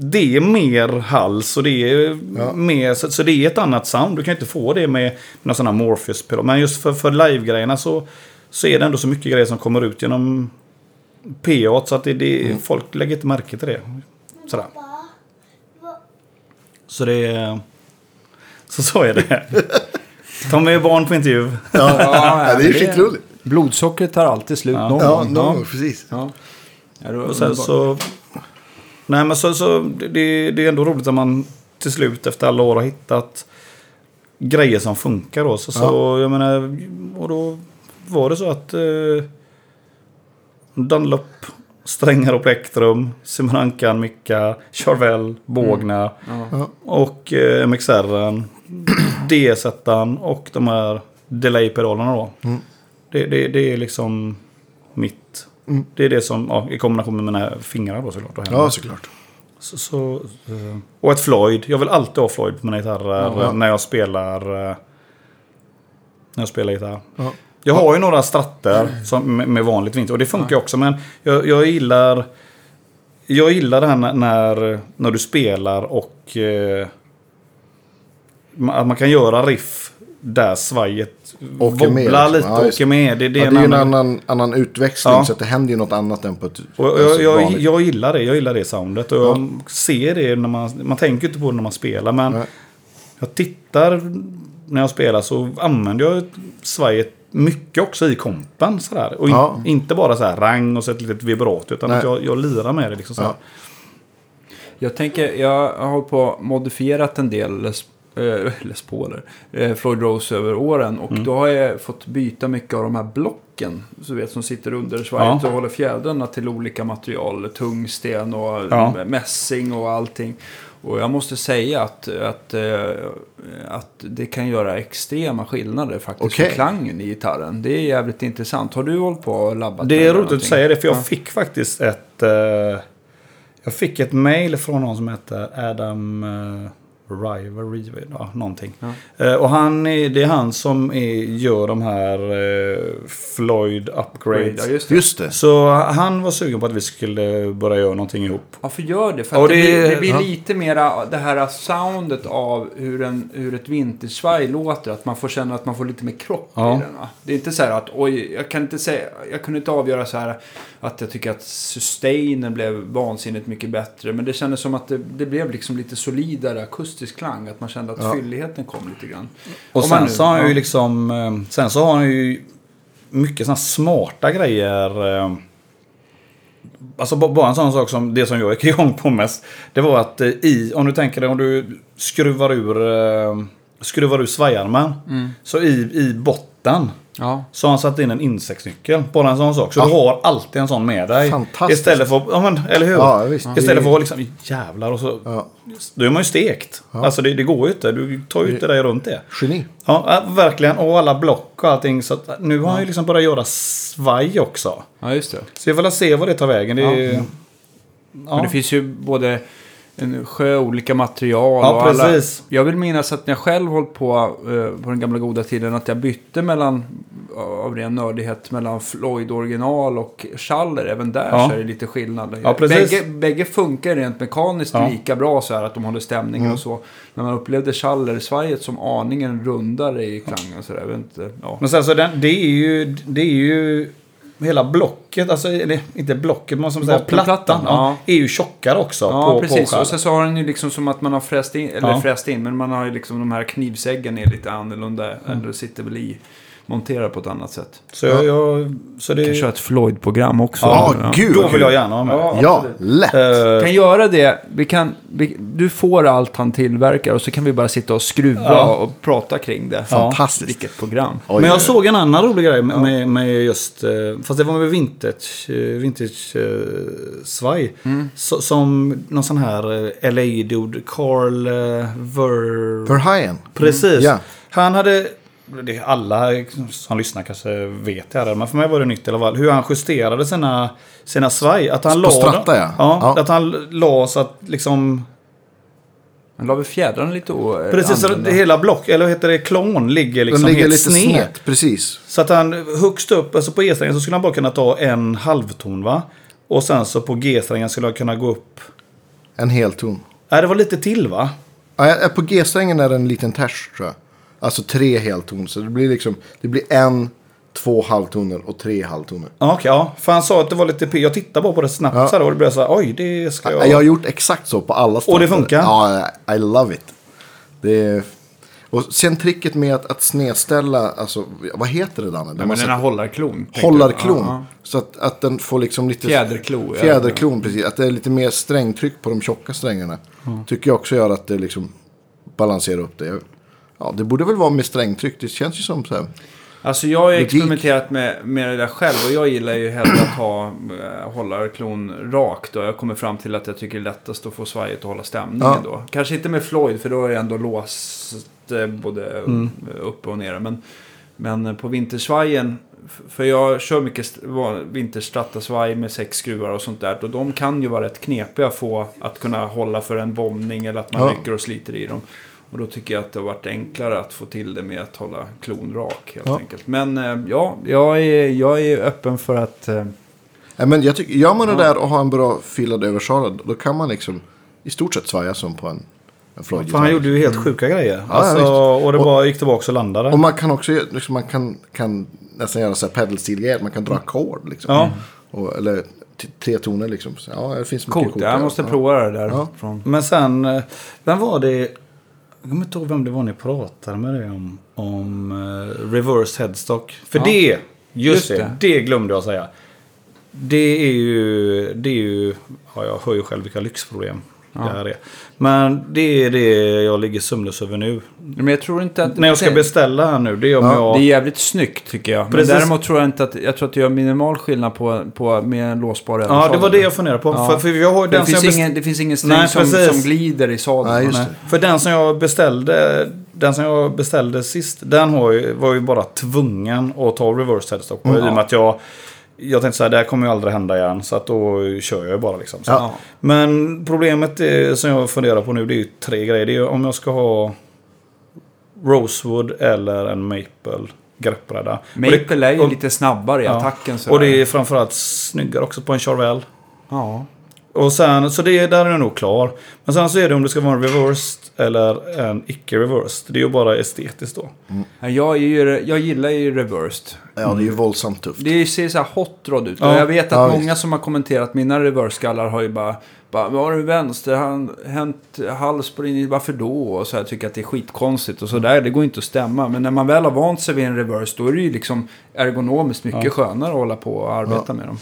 det är mer hals och det är Ja. mer, så, så det är ett annat sound. Du kan inte få det med någon sån här morpheus -pedal. Men just för, för live-grejerna så, så är det ändå så mycket grejer som kommer ut genom PA så att det, det, Mm. folk lägger inte märke till det. Sådär. Så det är... Så så är det. Ta med barn på intervju. Ja, Ja, det är skitroligt. Blodsockret tar alltid slut Ja. någon Ja, gång. no, precis. Ja. Ja, det var Och sen underbart. så... Nej men så, så det, det är ändå roligt att man till slut efter alla år har hittat grejer som funkar då. Så, så jag menar, och då var det så att eh, Dunlop, strängar och plektrum, Simonankan, Micka, Charvel, Bågna Ja. och eh, MXR, ds och de här delay-pedalerna då. Mm. Det, det, det är liksom mitt. Mm. Det är det som, ja, i kombination med mina fingrar då såklart. Och händer. Ja, såklart. Så, så, eh, och ett Floyd. Jag vill alltid ha Floyd på mina gitarrer Ja. när jag spelar eh, när jag spelar gitarr. Ja. Jag har ju några stratter som, med, vanligt vinter och det funkar också. Men jag, jag gillar jag gillar det här när, när, du spelar och eh, att man kan göra riff där svajet Åker med, liksom. lite Ja, och åker med. Det, det Ja, är det är ju en annan- annan, annan utväxling Ja. så att det händer ju något annat än på ett Och jag, alltså, jag, vanligt. jag gillar det. Jag gillar det soundet. Och jag ser det när man... Man tänker inte på det när man spelar. Men Nej. jag tittar när jag spelar så använder jag svajet mycket också i kompen. Sådär. Och in, Ja. inte bara så här rang och så ett litet vibrato. Utan Nej. att jag, jag lirar med det. Liksom så. Jag tänker, jag har hållit på och modifierat en del Äh, Les Pauler, eh, Floyd Rose över åren. Och då har jag fått byta mycket av de här blocken. Så vet, som sitter under svajet Ja. och håller fjädrarna till olika material. Tungsten och Ja. mässing och allting. Och jag måste säga att, att, eh, att det kan göra extrema skillnader faktiskt Okej. för klangen i gitarren. Det är jävligt intressant. Har du hållit på och labbat Det är roligt att säger det. För jag Ja. fick faktiskt ett... Eh, jag fick ett mail från någon som heter Adam... River, ja, någonting. Eh, och han är, det är han som är, gör de här eh, Floyd upgrades. Ja, just det. Just det. Så han var sugen på att vi skulle börja göra någonting ihop. Ja, för gör det. För Och att det, det- blir, det blir ja. lite mera det här soundet av hur, en, hur ett vintersvaj låter. Att man får känna att man får lite mer kropp Ja. i den. Va? Det är inte så här att, oj, jag kan inte säga, jag kunde inte avgöra så här att jag tycker att sustainen blev vansinnigt mycket bättre. Men det kändes som att det, det blev liksom lite solidare akustisk klang. Att man kände att Ja. fylligheten kom lite grann. Och Om sen nu- så har han ju liksom... eh, Sen så har han ju mycket sådana smarta grejer. eh, Alltså ba- bara en sån sak som det som jag gick igång på mest. Det var att eh, i, om du tänker dig om du skruvar ur, skruvar ur svajarmen. Mm. Så i, i botten Ja. så han satt in en insektsnyckel. Bara en sån sak. Så du har alltid en sån med dig. Fantastiskt. Istället för, ja men eller hur? Ja, visst. Istället för att liksom, jävlar och så. Ja. Då är man ju stekt. Alltså det, det går ju inte. Du tar ju inte dig runt det. Geni. Ja, verkligen. Och alla block och allting. Så att nu har han ju liksom börjat göra svaj också. ja, just det. Så jag vill se vad det tar vägen. Det är, ja. Men det finns ju både en sjö olika material. Ja, och alla, precis. jag vill minnas att när jag själv hållit på eh, på den gamla goda tiden att jag bytte mellan av ren nördighet mellan Floyd original och Schaller. Även där Ja. så är det lite skillnad. Ja, precis. Bägge, bägge funkar rent mekaniskt Ja. lika bra så här att de håller stämningen Mm. och så. När man upplevde Schaller-svajet som aningen rundare i klangen så där. Inte. Ja. Men sen så den, det är ju, det är ju hela blocket, alltså eller inte blocket, men som säger plattan, ja. ja. är ju tjockare också. Ja, på, precis. På och sen så har den ju liksom som att man har fräst in, eller Ja. fräst in, men man har ju liksom de här knivsäggen är lite annorlunda. Mm. Eller sitter väl i, monterar på ett annat sätt. så jag, jag, så det, Kan köra ett Floyd-program också. Ja, gud då vill jag gärna ha med. Ja, lätt. Eh, kan göra det. Vi kan, vi, du får allt han tillverkar och så kan vi bara sitta och skruva Ja. och prata kring det. Fantastiskt. Vilket program. Oj, men jag såg en annan rolig grej med, med, med just, eh, fast det var med vintage, eh, vintage eh, svaj. Mm. Så, som någon sån här LA-dude, Carl eh, Ver... Verheyen. Precis. Ja. Han hade, det alla som lyssnar kanske vet det här, men för mig var det nytt i alla fall. Hur han justerade sina, sina svaj. Att han På la stratta, ja. ja. Ja. Att han la så att liksom... Han la väl fjädrarna lite o- Precis, så hela block, eller vad heter det, klon ligger liksom Den ligger helt lite sned. snett. Precis. Så att han högst upp, alltså på E-strängen så skulle han bara kunna ta en halvton va? Och sen så på G-strängen skulle han kunna gå upp... En hel ton. Nej, det var lite till va? Ja, ja, på G-strängen är det en liten ters tror jag. Alltså tre helton. Så det blir liksom, det blir en, två halvtoner och tre halvtoner. Ja, okej, ja. För han sa att det var lite p. Jag tittade bara på det snabbt Ja. så här, och det blev så här, oj, det ska jag... Jag har gjort exakt så på alla Och det funkar? Ja, I love it. Det är... Och sen tricket med att, att snedställa, alltså vad heter det Danne? Ja, men man den här hållarklon. tänkte Hållarklon. Ja, Så att, att den får liksom lite... Fjäderklo, ja. Fjäderklon, precis. Att det är lite mer strängtryck på de tjocka strängarna. Tycker jag också gör att det liksom balanserar upp det. Ja, det borde väl vara med strängtryck. Det känns ju som så här. Alltså jag har experimenterat med, med det där själv och jag gillar ju hellre att ha äh, hållarklon rakt. Och jag kommer fram till att jag tycker det är lättast att få svajet att hålla stämningen Ja. då. Kanske inte med Floyd för då är jag ändå låst eh, både Mm. upp och ner. Men, men på vintersvajen, för jag kör mycket st- va- vinterstrattasvaj med sex skruvar och sånt där. Och de kan ju vara rätt knepiga att få att kunna hålla för en bombning eller att man Ja. rycker och sliter i dem. Och då tycker jag att det har varit enklare att få till det med att hålla klon rak helt Ja. enkelt. Men eh, ja, jag är, jag är öppen för att... Eh, Ja, men jag tycker, gör man det där och har en bra filad översalad, då kan man liksom i stort sett svaja som på en, en floyd För han gjorde ju helt sjuka grejer. Mm. Ja, alltså, ja, och det bara gick tillbaka och landade. Och man kan också liksom, man kan, kan nästan göra så här pedalstil Man kan dra ackord liksom. Ja. Och, eller tre toner liksom. Så, ja, det finns mycket coolt, coolt jag måste ja. prova det där. Ja. Från, Men sen, eh, vem var det? Jag kommer inte ihåg vem det var ni pratade med det om. Om eh, reverse headstock. För Ja. det, just, Just det, det. det glömde jag säga. Det är ju, det är ju, ja, jag hör ju själv vilka lyxproblem det här är. Men det är det jag ligger sömnlös över nu. Men jag tror inte att... När jag ska beställa här nu, det är om Ja, jag... Det är jävligt snyggt tycker jag. Precis. Men däremot tror jag inte att... Jag tror att det gör minimal skillnad på, på med en låsbar Ja, översalad. det var det jag funderade på. Ja. För, för jag har Det den som finns, jag best- ingen, det finns ingen sträng Nej, som, som glider i sadeln. Nej, det. För den som jag beställde, den som jag beställde sist, den har ju, var ju bara tvungen att ta reverse headstock på. Mm. I och med att jag, jag tänkte så här, det här kommer ju aldrig hända igen. Så att då kör jag ju bara liksom. Så. Ja. Men problemet är, som jag funderar på nu, det är ju tre grejer. Det är om jag ska ha Rosewood eller en Maple greppbräda. Maple är ju och- lite snabbare i Ja. attacken. Så Och det är framförallt snyggare också på en Charvel. Ja. Och sen, så det, där är jag nog klar. Men sen så är det om det ska vara en reversed eller en icke-reversed. Det är ju bara estetiskt då. Ja, Jag, är ju, jag gillar ju reversed. Ja, det är ju våldsamt tufft. Det ser så här hot rod ut. Ja. Och jag vet att Ja, många visst. som har kommenterat mina reverse-skallar har ju bara... bara vad har du vänster? Han hänt hals på din... Varför då? Och så här, tycker att det är skitkonstigt. Och så där, det går inte att stämma. Men när man väl har vant sig vid en reverse, då är det ju liksom ergonomiskt mycket Ja. skönare att hålla på och arbeta med dem.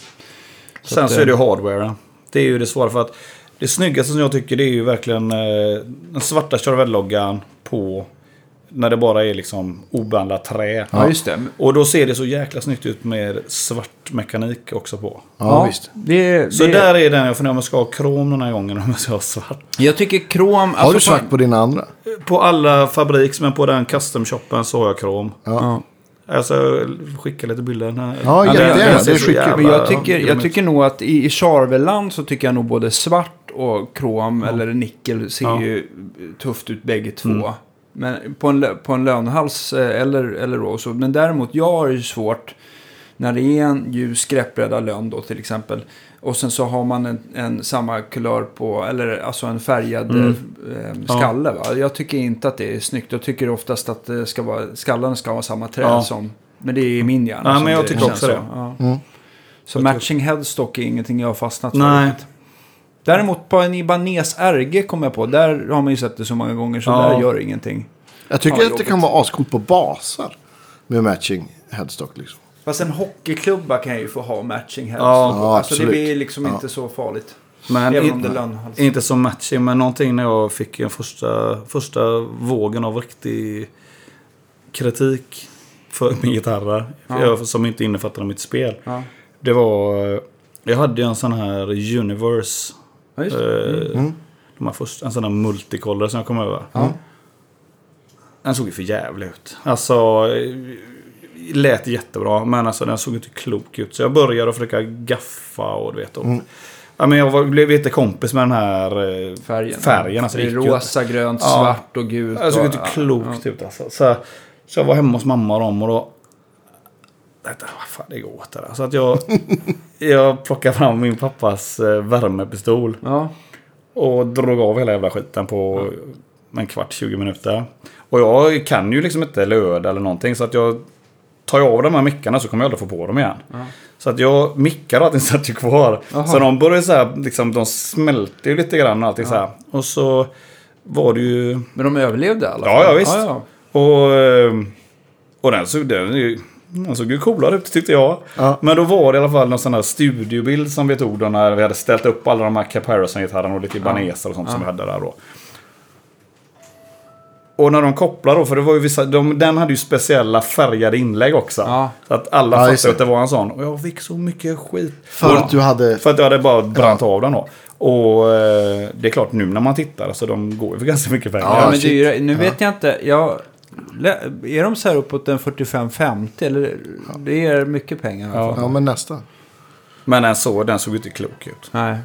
Så Sen att, så är det eh, ju hardware. Det är ju det svåra för att det snyggaste som jag tycker det är ju verkligen eh, den svarta Charvel-loggan på när det bara är liksom obehandlat trä. Ja, just det. Och då ser det så jäkla snyggt ut med svart mekanik också på. Ja, visst. Det, Så det, där är den jag funderar om jag ska ha krom den här gången om jag ska ha svart. Jag tycker krom... Har du alltså, svart på dina andra? På alla fabriks men på den custom-shoppen så har jag krom. Ja. Alltså skicka lite bilder. Här. Ja, jättegärna. Det är så skickligt. jävla- Men jag tycker, jag tycker nog att i, i Charveland så tycker jag nog både svart och krom eller nickel ser Ja. ju tufft ut bägge två. Mm. Men på en, på en lönhals eh, eller, eller Rose. Men däremot, jag har ju svårt när det är en ljus greppbräda lönn då till exempel. Och sen så har man en, en samma kulör på, eller alltså en färgad Mm. eh, skalle. Va? Jag tycker inte att det är snyggt. Jag tycker oftast att det ska vara, skallen ska vara samma trä Ja. som... Men det är i min hjärna. Ja, men jag det tycker också så. det. Ja. Mm. Så matching headstock är ingenting jag har fastnat för. Nej. Däremot på en Ibanez RG kom jag på. Där har man ju sett det så många gånger så Ja. där gör ingenting. Jag tycker Ja, att det jobbigt. kan vara ascoolt på basar. Med matching headstock liksom. Fast en hockeyklubba kan ju få ha matching headstock. Ja, alltså det blir liksom Ja. inte så farligt. Men Även i- om det är lönnhals. Inte som matching, men någonting när jag fick en första, första vågen av riktig kritik för min gitarr. Ja. Jag, som inte innefattade mitt spel. Ja. Det var... Jag hade ju en sån här Universe. Ja, just. Eh, de här första, en sån här multicolor som jag kom över. Den såg ju för jävlig ut. Alltså, lät jättebra, men alltså den såg inte klok ut. Så jag började att försöka gaffa och du vet. Och, ja, men jag var, blev lite kompis med den här eh, Färgen. färgen. Alltså, det ju- rosa, grönt, Ja. svart och gult. Det såg inte ja, klokt ja. ut alltså. Så, så jag var hemma hos mamma och dem och då... Detta, vad fan det går åt det där. Så att jag, jag plockade fram min pappas eh, värmepistol. Ja. Och drog av hela jävla skiten på en kvart, 20 minuter. Och jag kan ju liksom inte löda eller någonting. Så att jag tar jag av de här mickarna så kommer jag aldrig få på dem igen. Så att jag, mickar och allting satt ju kvar. Jaha. Så de började så här, liksom, de smälte ju lite grann och allting så här. Och så var det ju... Men de överlevde i alla Ja, fall. ja, visst. Ja, ja. Och, eh, och den såg, den, den såg ju coolare ut tyckte jag. Ja. Men då var det i alla fall någon sån här studiobild som vi tog då när vi hade ställt upp alla de här Cap Harrison-gitarrerna och lite Ibanezar och sånt som vi hade där då. Och när de kopplade då, för det var ju vissa, de, den hade ju speciella färgade inlägg också. Ja. Så att alla Ja, fattade att det var en sån. Och jag fick så mycket skit. För Och- att du hade... för att jag hade bara brant av den då. Och eh, det är klart nu när man tittar så de går ju för ganska mycket pengar. Ja, Ja, men det nu vet jag inte. Jag, är de så här uppåt en 45-50? Eller det är mycket pengar Ja. Ja, men nästa. Men den, så, den såg ju inte klok ut. Nej.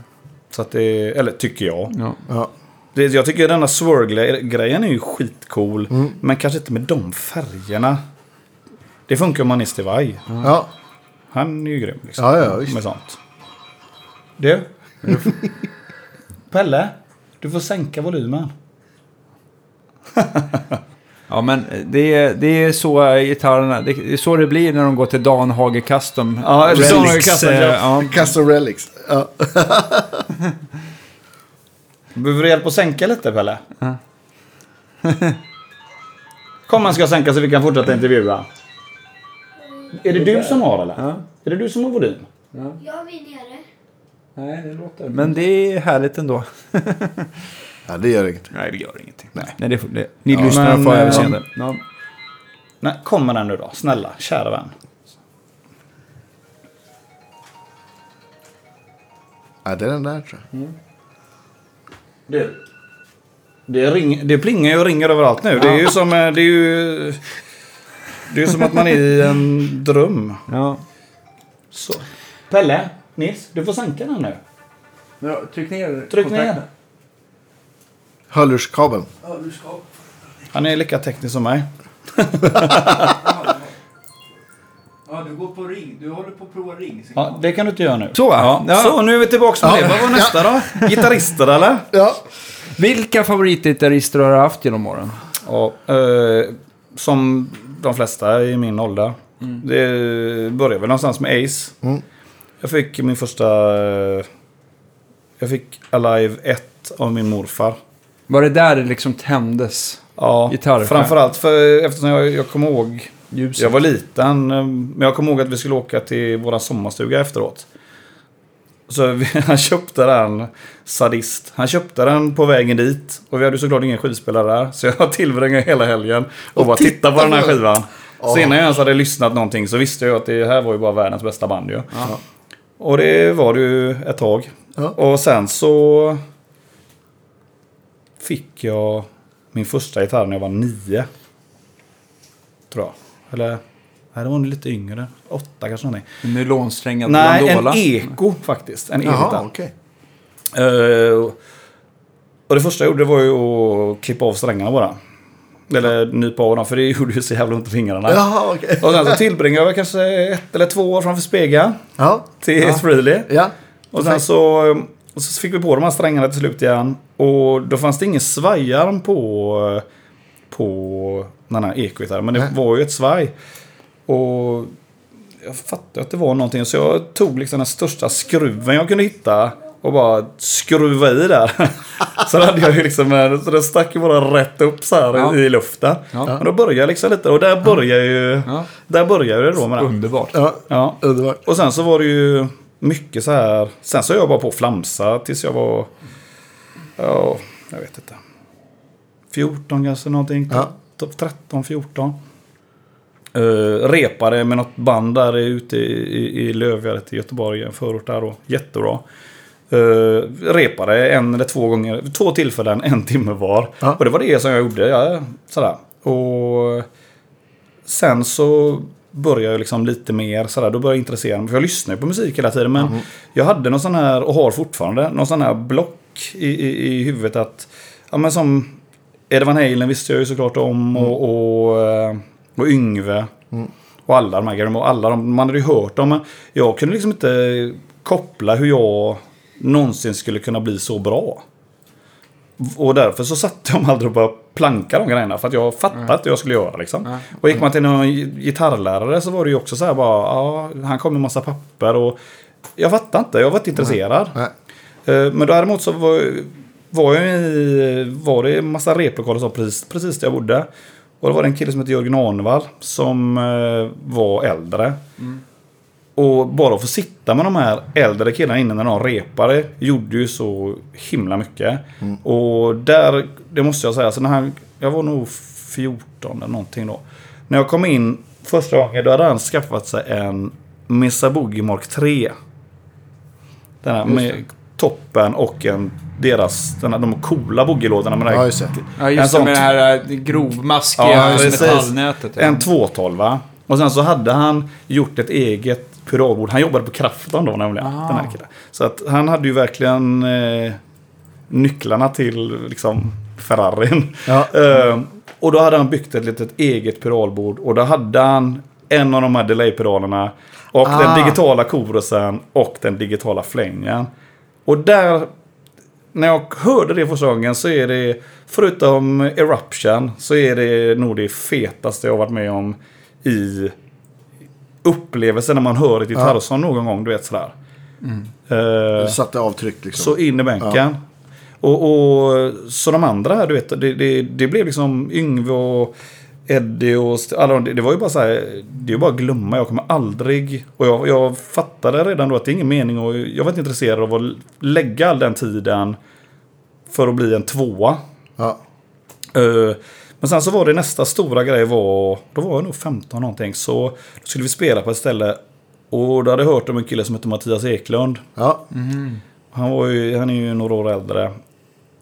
Så att det, eller tycker jag. Ja. Det, jag tycker denna swirl-grejen är ju skitcool. Men kanske inte med de färgerna. Det funkar om man är Steve Vai. Ja. Han är ju grym liksom. Ja, ja, visst. Med sånt. Du? Pelle? Du får sänka volymen. Ja, men det är, det är så gitarrerna, det är så det blir när de går till Dan Hage Custom. Ja, Relics, Custom, ja. ja. Custom Relics. Ja. Behöver du hjälp att sänka lite Pelle? Kom man ska sänka så vi kan fortsätta intervjua. Är det du som har eller? Ja. Är det du som har volym? Jag vi nere. Nej, det låter... Men det är härligt ändå. ja, det gör inget. Nej, det gör ingenting. Nej. Nej det får, det, ni Ja, lyssnare men, får eh, överseende. Ja. Nej, kommer den nu då. Snälla, kära vän. Ja, det är den där tror jag. Det, det, ring, det plingar ju och ringer överallt nu. Det är ju som, eh, det är ju, det är som att man är i en dröm. Ja. Så. Pelle, Nils, du får sänka den nu. Ja, tryck ner Tryck ner. Hörlurskabeln. Ja. Han är lika teknisk som mig. Ja, du går på ring. Du håller på att prova ring. Ja, det kan du inte göra nu. Så, ja. ja. Så, nu är vi tillbaka med Ja. det. Vad var nästa då? Gitarrister eller? Ja. Vilka favoritgitarrister har du haft genom åren? Ja, eh, som de flesta i min ålder. Det började väl någonstans med Ace. Mm. Jag fick min första... eh, Jag fick Alive 1 av min morfar. Var det där det liksom tändes? Ja, Gitarrskärm. framförallt för eftersom jag, jag kommer ihåg... Ljuset? Jag var liten, eh, men jag kommer ihåg att vi skulle åka till våra sommarstuga efteråt. Så vi, han köpte den, sadist. Han köpte den på vägen dit. Och vi hade såklart ingen skivspelare där. Så jag tillbringade hela helgen och, bara tittade på den här skivan. Så innan jag ens hade lyssnat någonting så visste jag att det här var ju bara världens bästa band ju. Och det var det ju ett tag. Ja. Och sen så fick jag min första gitarr när jag var nio. Tror jag. Eller, nej det var nog lite yngre. Åtta kanske någonting. En nylonsträngad Nej, en eko faktiskt. En Jaha, okej. Eh, och det första jag gjorde var ju att klippa av strängarna bara. Eller nypa av dem, för det gjorde ju så jävla ont i fingrarna. Jaha, okej. Och sen så tillbringade jag kanske ett eller två år framför spegeln. Ja. Till Ja. Freely. Ja. Och sen så, och så fick vi på de här strängarna till slut igen. Och då fanns det ingen svajarm på, på den här ekogitarren. Men det Nej. var ju ett svaj. Och jag fattade att det var någonting. Så jag tog liksom den största skruven jag kunde hitta. Och bara skruva i där. så hade jag ju liksom så den stack ju bara rätt upp så här Ja. i luften. Ja. Men då började jag liksom lite. Och där började ju, Ja. där började det då med det. Underbart. Ja. Ja. Underbart. Och sen så var det ju mycket så här. Sen så jag bara på flamsa tills jag var... Ja, jag vet inte. 14 kanske någonting. Ja. Typ 13, 14. Uh, repade med något band där ute i, i, i Lövgärdet i Göteborg. En förort där då. Jättebra. Uh, repade en eller två gånger. Två tillfällen, en timme var. Ja. Och det var det som jag gjorde. Ja, sådär. Och sen så började jag liksom lite mer sådär. Då började jag intressera mig. För jag lyssnar ju på musik hela tiden. Men jag hade någon sån här, och har fortfarande, någon sån här block i, i, i huvudet att... Ja men som Eddie Van Halen visste jag ju såklart om. Och, och, eh, och Yngve. Och alla de här grejerna. Och alla de, man hade ju hört dem. Men jag kunde liksom inte koppla hur jag någonsin skulle kunna bli så bra. Och därför så satte jag mig aldrig och började planka de grejerna. För att jag fattade inte hur jag skulle göra liksom. Och gick man till någon gitarrlärare så var det ju också så här bara. Ja, han kom med massa papper och jag fattade inte. Jag var inte intresserad. Eh, Men däremot så var, var jag i, var det en massa replokaler så precis, precis där jag bodde. Och det var det en kille som hette Jörgen Arnevall som eh, var äldre. Och bara att få sitta med de här äldre killarna innan när de repade gjorde ju så himla mycket. Och där, det måste jag säga, så när han, jag var nog 14 eller någonting då. När jag kom in första gången då hade han skaffat sig en Mesa Boogie Mark 3. Den här med toppen och en deras, den här, de coola boogielådorna med det Ja, här just det. Ja, En just det med det här äh, grovmaskiga Ja, metallnätet. ja. En 212 Och sen så hade han gjort ett eget pedalbord. Han jobbade på Krafton då nämligen. Ah. Den här killen. Så att han hade ju verkligen eh, nycklarna till liksom Ferrarin. Ja. Eh, och då hade han byggt ett litet eget pedalbord. Och då hade han en av de här delay-pedalerna. Och Ah. den digitala korusen och den digitala flängen. Och där, när jag hörde det första gången så är det, förutom Eruption, så är det nog det fetaste jag varit med om i upplevelsen när man hör ett gitarrson någon gång, du vet sådär. Eh, Du satte avtryck liksom. så in i bänken. Och, och så de andra här, du vet, det, det, det blev liksom Yngve och Eddie och alla de, det, det var ju bara så här, det är bara att glömma. Jag kommer aldrig, och jag, jag fattade redan då att det är ingen mening och jag var inte intresserad av att lägga all den tiden för att bli en tvåa. Ja. Eh, men sen så var det nästa stora grej var, då var jag nog 15 någonting, så då skulle vi spela på ett ställe och då hade jag hört om en kille som hette Mattias Eklund. Ja. Han, var ju, han är ju några år äldre.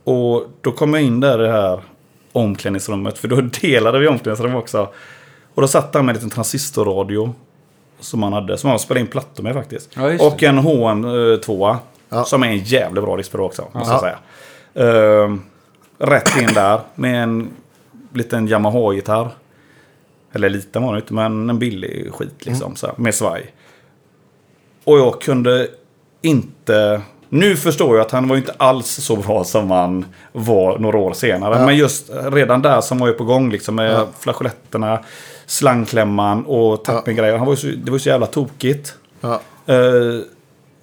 Och då kom jag in där i det här omklädningsrummet. För då delade vi omklädningsrum också. Och då satt han med en liten transistorradio. Som han hade. Som han spelade in plattor med faktiskt. Ja, och en HM2. Ja. Som är en jävligt bra diskspelare också. Måste jag Ja. säga. Ehm, rätt in där. Med en liten Yamaha-gitarr. Eller liten var det inte. Men en billig skit liksom. Så här, med svaj. Och jag kunde inte... Nu förstår jag att han var inte alls så bra som han var några år senare. Ja. Men just redan där som var ju på gång liksom med Ja. flageoletterna, slangklämman och tappinggrejer. Han var ju så, det var ju så jävla tokigt. Ja. Eh,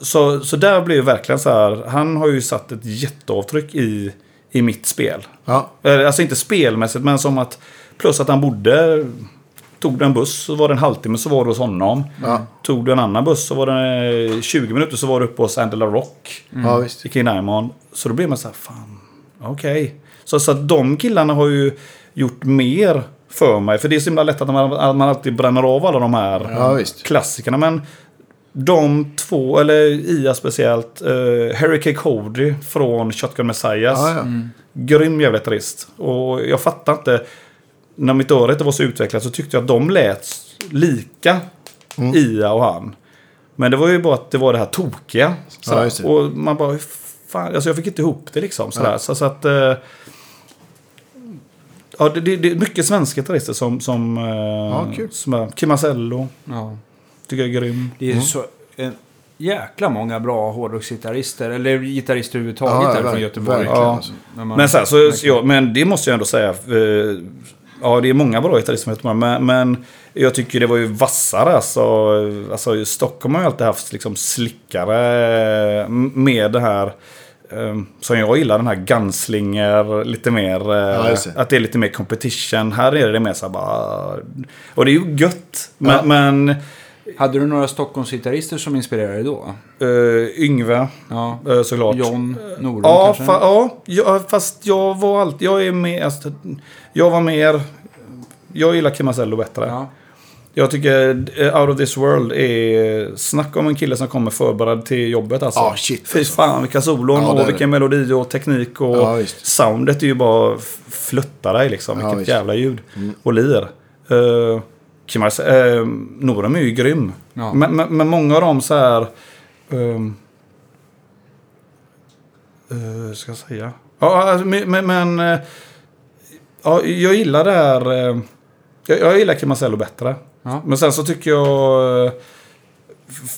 så, så där blev verkligen så här. Han har ju satt ett jätteavtryck i, i mitt spel. Ja. Eh, Alltså inte spelmässigt men som att... Plus att han bodde... Tog du en buss så var det en halvtimme så var du hos honom. Ja. Tog du en annan buss så var det 20 minuter så var du uppe hos Angela Rock. ja, visst. I King Diamond. Så då blev man så här, fan, okej. Så, så att de killarna har ju gjort mer för mig. För det är så himla lätt att man, att man alltid bränner av alla de här Ja, klassikerna. Men de två, eller Ia speciellt, uh, Harry K. Cody från Shotgun Messiahs. Ja, ja. Grym jävla gitarrist. Och jag fattar inte. När mitt öra inte var så utvecklat så tyckte jag att de lät lika. Mm. Ia och han. Men det var ju bara att det var det här tokiga. Ja, och man bara, fan, alltså jag fick inte ihop det liksom. Sådär. Så, så att... eh, Ja, det, det, det är mycket svenska gitarrister som... som ja, kul. Som är, Kim Marcello, Ja. tycker jag är grym. Det är Mm. så en jäkla många bra hårdrocksgitarrister. Eller gitarrister överhuvudtaget Ja, verk- från Göteborg. Ja. alltså. Men, så här, så, så, ja, men det måste jag ändå säga. eh, Ja, det är många bra gitarrister från Göteborg. Men, men jag tycker det var ju vassare. Alltså, alltså, Stockholm har ju alltid haft liksom, slickare eh, med det här. eh, Som jag gillar, den här gunslinger, lite mer... eh, Ja, det. att det är lite mer competition. Här är det mer så här bara... Och det är ju gött. Men, Ja. men Hade du några Stockholmsgitarrister som inspirerade dig då? eh, Yngve, Ja. eh, såklart. John Norum Ja, kanske? fa ja, fast jag var alltid... Jag är mer... Alltså, jag var mer... Jag gillar Kim Marcello bättre. Ja. Jag tycker eh, Out of this world är... Snacka om en kille som kommer förberedd till jobbet alltså. Ja, shit, Fy alltså. fan vilka solon Ja, och vilken melodi och teknik och Ja, soundet är ju bara f- fluttar dig liksom. Ja, Vilket visst. Mm. jävla ljud. Och lir. Uh, Kim uh, Norum är ju grym. Ja. Men, men, men många av dem så här... ehm, eh, ska jag säga? Ja, alltså, men... men, ja, jag gillar det här... eh, jag, jag gillar Kim Marcello bättre. Ja. Men sen så tycker jag... eh,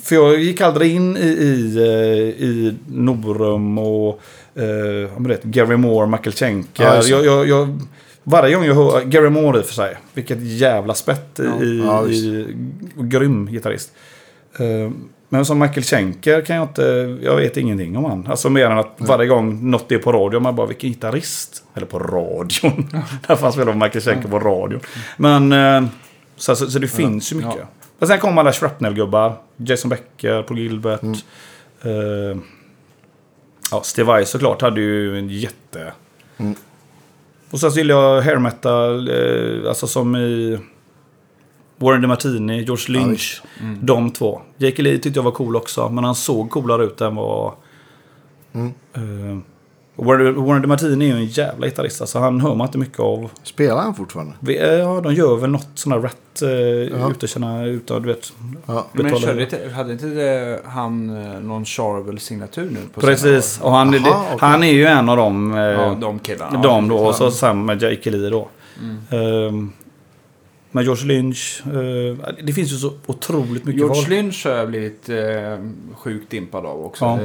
För jag gick aldrig in i, i, eh, i Norum och eh, vet, Gary Moore, Michael Schenker. Ja, jag, jag, jag, varje gång jag hör Gary Moore i och för sig. Vilket jävla spett Ja. i, Ja, i, grym gitarrist. Eh, Men som Michael Schenker kan jag inte, jag vet ingenting om han. Alltså mer än att varje gång något är på radio, man bara vilken gitarrist. Eller på radion. Därför han spelar Michael Schenker på radio. Men, eh, så, så, så det finns ju mycket. Ja. Och sen kommer alla shrapnel-gubbar. Jason Becker, Paul Gilbert. Mm. Eh, ja, Steve Vai såklart hade ju en jätte... Mm. Och sen så gillar jag hair metal, eh, alltså som i Warren DeMartini, George Ja, Lynch. de två. Jake Lee tyckte jag var cool också, men han såg coolare ut än vad... Mm. Eh, Warren, Warren DeMartini är ju en jävla gitarrist, alltså han hör man inte mycket av. Spelar han fortfarande? Vi, eh, ja, de gör väl något sån här rat eh, Ja. ute, känna, ute, du vet. Ja. Men körde inte, hade inte det, han någon Charvel-signatur nu? På Precis, och han, Aha, det, okej. han är ju en av dem. Eh, Ja, de killarna. de då, och så sen med Jake Lee då. Mm. Ehm, med George Lynch. eh, det finns ju så otroligt mycket George folk. Lynch har jag blivit eh, sjukt impad av också. Ja.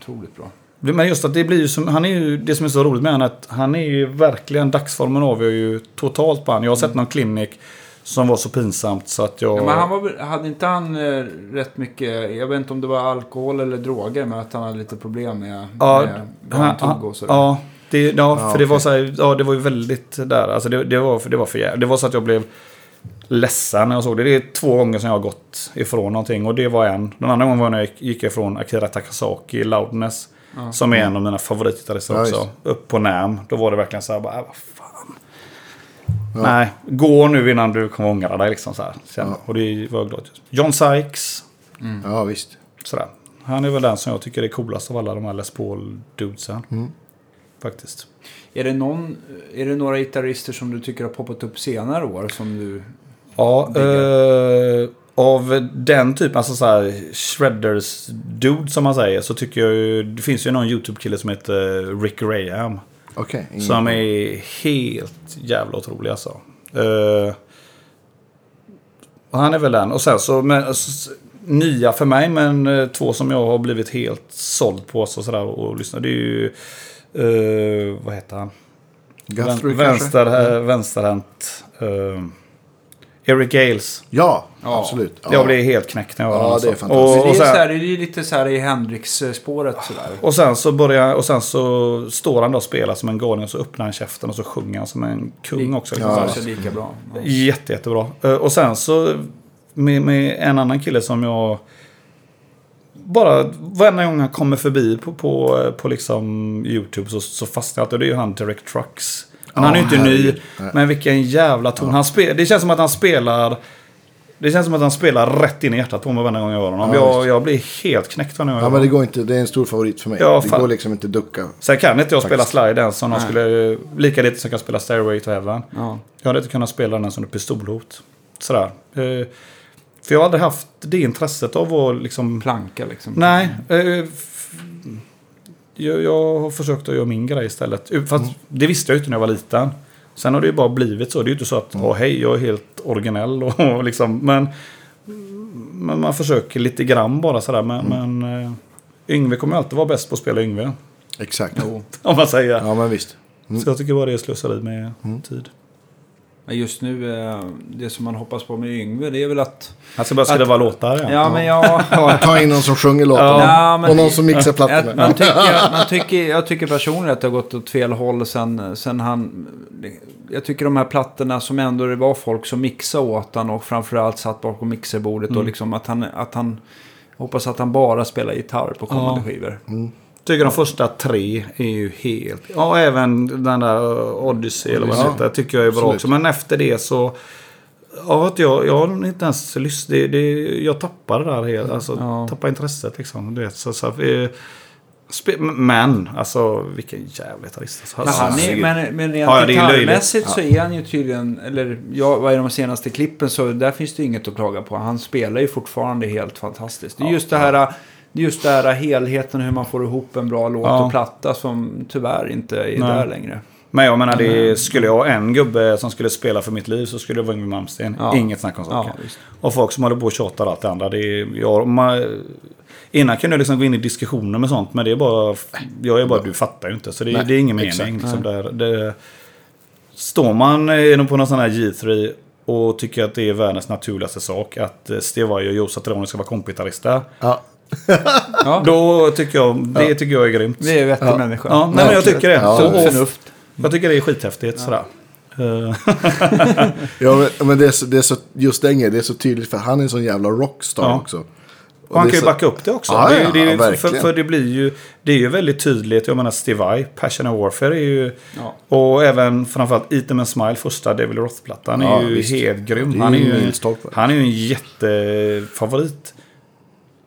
Otroligt bra. Men just att det blir ju som, han är ju, det som är så roligt med honom att han är ju verkligen, dagsformen avgör ju totalt på han. Jag har sett någon klinik som var så pinsamt så att jag... Ja, men han var, hade inte han eh, rätt mycket, jag vet inte om det var alkohol eller droger, men att han hade lite problem med, Ja, med vad han han- tog och sådär. Ja, det, ja, Ja, för det var så här, ja, det var ju väldigt där. Alltså det, det var för det var för jävligt. Det var så att jag blev ledsen när jag såg det. Det är två gånger som jag har gått ifrån någonting och det var en. Den andra gången var när jag gick- ifrån Akira Takasaki, Loudness. Ja. Som är en av mina favoritgitarrister Ja, också. Upp på NAM. Då var det verkligen så här, bara, äh, vad fan. Ja. Nej, gå nu innan du kommer ångra dig liksom så här. Kände. Ja. Och det var jag glad. John Sykes. ja, visst. Sådär. Han är väl den som jag tycker är coolast av alla de här Les Paul-dudesen. Mm. Faktiskt. Är, det någon, är det några gitarrister som du tycker har poppat upp senare år som du... Ja, eh, av den typen, alltså så här shredders dude som man säger, så tycker jag ju, det finns ju någon YouTube-kille som heter Rick Graham. Okej. ingen- Som är helt jävla otrolig alltså. Eh, och han är väl den. Och sen så, men, nya för mig, men eh, två som jag har blivit helt såld på så sådär, och lyssna. Det är ju, eh, vad heter han? Guthrie Vän- vänster, eh, vänsterhänt. eh, Eric Gales. Ja, Ja. absolut. Ja. Jag blir helt knäckt när jag hör Ja, det är fantastiskt. det, Och, är och, så här, sen, det är lite så här i Hendrix-spåret och sen så börjar och sen så står han då och spelar som en galning och så öppnar han käften och så sjunger han som en kung också. liksom. Ja, Så. Ja, lika bra. Ja. Jätte, jättebra. Och sen så med, med en annan kille som jag bara varenda gång han kommer förbi på, på, på liksom YouTube så, så fastnar jag alltid. Det är ju han Derek Trucks. Men han är ju inte ny. herregud. Nej. Men vilken jävla ton. Han spel, det känns som att han spelar... Det känns som att han spelar rätt in i hjärtat på mig varenda gång jag hör honom. Ja, jag, jag blir helt knäckt varje gång jag Ja, men det går inte. Det är en stor favorit för mig. Ja, det fan. går liksom inte ducka. Sen kan inte jag spela Faktiskt. slide ens som de skulle... Lika lite som jag kan spela Stairway to Heaven. Ja. Jag hade inte kunnat spela den som ett pistolhot. Sådär. Eh, för jag har aldrig haft det intresset av att liksom... Planka liksom. Nej. Eh, f- jag, jag har försökt att göra min grej istället. Fast det visste jag ju inte när jag var liten. Sen har det ju bara blivit så. Det är ju inte så att, åh hej, jag är helt originell och liksom, men, men man försöker lite grann bara sådär. Men, men eh, Yngve kommer alltid vara bäst på att spela Yngve. Exakt. Om man säger. Ja, men visst. Så jag tycker bara det är slöseri med tid. Men Just nu, eh, det som man hoppas på med Yngve, det är väl att... Han ska börja skriva låtar igen. Ja, men jag... Ja, Ta in någon som sjunger låtarna. Ja, men- och någon som mixar jag, plattorna. man tycker, man tycker, jag tycker personligen att det har gått åt fel håll sen, sen han... Jag tycker de här plattorna som ändå det var folk som mixade åt han och framförallt satt bakom mixerbordet och liksom att han... Att han hoppas att han bara spelar gitarr på kommande Ja. skivor. Tycker de första tre är ju helt... Ja, även den där Odyssey eller vad det Ja. heter. tycker jag är bra Absolut. också. Men efter det så... Ja, att jag, jag har inte ens lyssnat. Det, det, jag tappade det där helt. Alltså, Ja. tappade intresset liksom. Det, så, så, eh, spe, men, alltså vilken jävla gitarrist. Alltså, Men, han är, herregud. men, men rent Ja, ja, gitarrmässigt så är han ju tydligen, eller ja, vad är de senaste klippen så där finns det inget att klaga på. Han spelar ju fortfarande helt fantastiskt. Det är just det här, just det här helheten hur man får ihop en bra låt Ja. och platta som tyvärr inte är Nej. där längre. Men jag menar, det, skulle jag ha en gubbe som skulle spela för mitt liv så skulle det vara Yngwie Malmsteen. Ja. Inget snack om saken. Ja, och folk som håller på och tjatar allt det andra. Det är, jag, man, innan kunde jag liksom gå in i diskussioner med sånt. Men det är bara... Jag är bara, du fattar ju inte. Så det, det är ingen exakt. mening. Liksom, där, det, står man eh, på någon sån här G3 och tycker att det är världens naturligaste sak att eh, Steve Vai och Joe Satriani ska vara kompgitarrister. Ja. Ja, Då tycker jag, det tycker jag är grymt. det är vettig Ja. människa. Ja, nej, men jag tycker det. Ja, Så- och, förnuft. jag tycker det är skithäftigt. Sådär. Eh, Ja, men, men det är så, det är så, just den grejen, det är så tydligt för han är en sån jävla rockstar Ja. också. Och han det är kan ju så- backa upp det också. Ja, det, är- ja, det, är- ja, för, verkligen. för det blir ju det är ju väldigt tydligt. Jag menar Steve Vai, Passion and Warfare är ju... Ja. Och även framförallt Eat 'em and Smile, första Devil Roth-plattan, är Ja, ju visst. helt grym. Det är Han är ju ju, en milstolpe. han är ju en jättefavorit.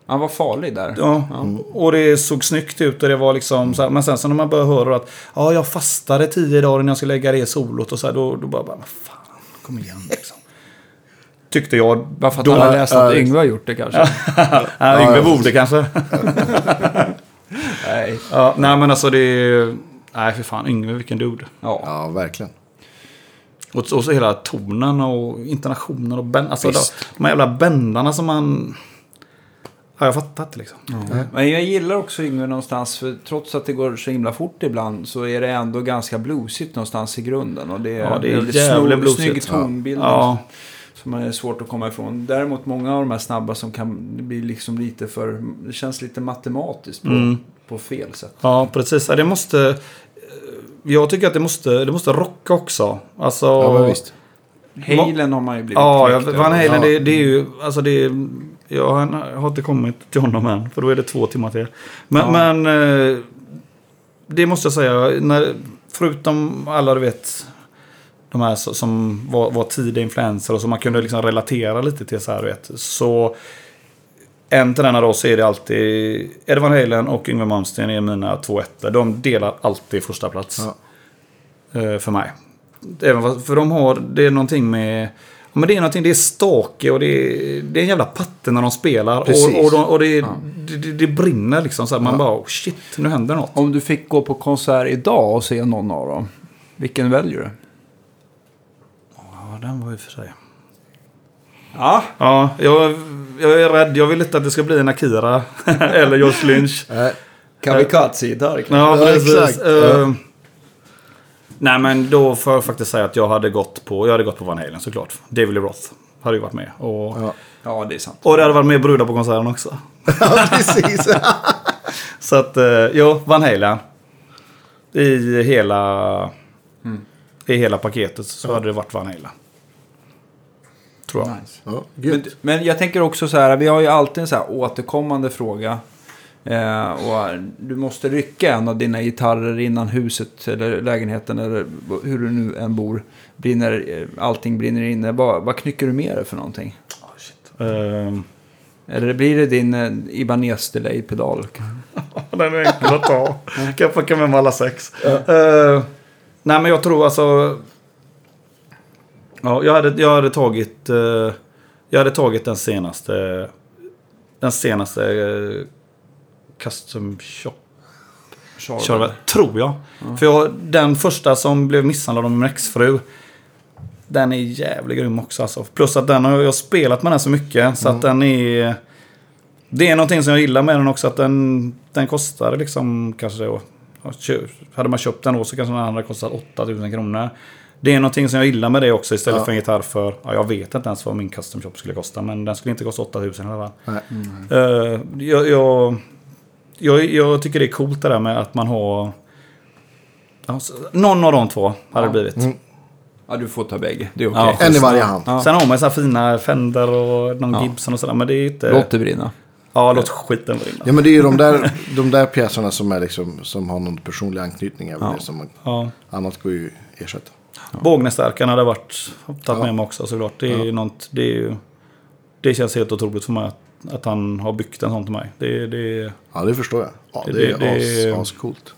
Han var farlig där. Ja, och det såg snyggt ut och det var liksom så här, Men sen så när man börjar höra att ja, jag fastade tio dagar innan jag skulle lägga det solot och så här, då, då bara, bara, fan, kom igen liksom. Tyckte jag. Bara för att då, han har läst att ja, Yngve har gjort det kanske. Ja, Yngve borde kanske. Nej. Ja, nej men alltså det är... Nej för fan, Yngve vilken dude. Ja. Ja, verkligen. Och, och så hela tonen och intonationen och bänd, alltså de, de här jävla bändarna som man... Ja, jag fattar inte liksom. Men jag gillar också Yngve någonstans, för trots att det går så himla fort ibland så är det ändå ganska bluesigt någonstans i grunden. Och det är, Ja, det är väldigt jävligt snor- bluesigt. snygg tonbild. Ja, Som är svårt att komma ifrån. Däremot många av de här snabba som kan bli liksom lite för... Det känns lite matematiskt på, Mm. på fel sätt. ja precis. Ja, Det måste... Jag tycker att det måste, det måste rocka också. Alltså... Ja. Halen har man ju blivit Ja, Van. Halen, Ja. det, det är ju... Alltså det är, jag har- inte kommit till honom än. För då är det två timmar till. Men, Ja. men eh, det måste jag säga. När, förutom alla du vet. De här som var, var tidiga influenser och som man kunde liksom relatera lite till. Så här, du vet, så en till denna dag så är det alltid Van Halen och Yngwie Malmsteen är mina två ettor. De delar alltid första plats. Ja. Eh, för mig. Även fast, för de har, det är någonting med... Ja, men det är någonting, det är stake och det är, det är en jävla patte när de spelar. Precis. Och, och, de, och det, det, det, det brinner liksom. Så att man bara, oh, shit, nu händer något. Om du fick gå på konsert idag och se någon av dem. Vilken väljer du? Ja, den var ju för sig. Ja. Ja, jag, jag är rädd. Jag vill inte att det ska bli en Akira. eller George Lynch. Nej. Kamikaze-gitarr. Ja, Ja, precis. exakt. Eh, Ja. Nej, men då får jag faktiskt säga att jag hade gått på, jag hade gått på Van Halen såklart. David Lee Roth hade ju varit med. Och, Ja. Ja, det är sant. och det hade varit med brudar på konserten också. ja, precis. Så att, eh, ja, Van Halen. I hela, i hela paketet så hade det varit Van Halen. Tror jag. Nice. Ja, Men, men jag tänker också så här, vi har ju alltid en så här återkommande fråga. Eh, och du måste rycka en av dina gitarrer innan huset eller lägenheten eller hur du nu än bor. Brinner, eh, allting brinner inne. Vad, vad knycker du med dig för någonting? Ehm, Eller blir det din eh, Ibanez delay-pedal? Den är enkel att ta. Kan jag plocka med mig alla sex. Eh, nej men jag tror alltså... Ja, jag hade, jag hade tagit... eh, jag hade tagit den senaste... Den senaste eh, Custom Shop. Charvel. Tror jag. För jag, den första som blev misshandlad av min exfru. Den är jävligt grym också alltså. Plus att den har jag spelat med den så mycket. Så att den är... Det är någonting som jag gillar med den också. Att den, den kostar liksom kanske då... Hade man köpt den då så kanske den andra kostat 8000 kronor. Det är någonting som jag gillar med det också istället Ja. för en gitarr för... Ja, jag vet inte ens vad min custom shop skulle kosta. Men den skulle inte kosta 8000 i alla fall. Nej. Eh, jag, jag, jag, jag tycker det är coolt det där med att man har... Alltså, någon av de två hade det blivit. Ja, du får ta bägge. Det är okej. Ja. En i varje hand. Ja. Sen har man så här fina Fender och någon Ja. Gibson och sådär. Men det är inte... Låt det brinna. Ja, låt skiten brinna. Ja men det är ju de där, de där pjäserna som, är liksom, som har någon personlig anknytning. Ja. det som man, Ja. annat går ju att ersätta. Bågnestärkan hade varit... Tagit Ja. med mig också såklart. Det är ju något... Det, är ju, det känns helt otroligt för mig att, att han har byggt en sån till mig. Det, det, Ja det förstår jag. Ja, det, Det- är det- as, ascoolt.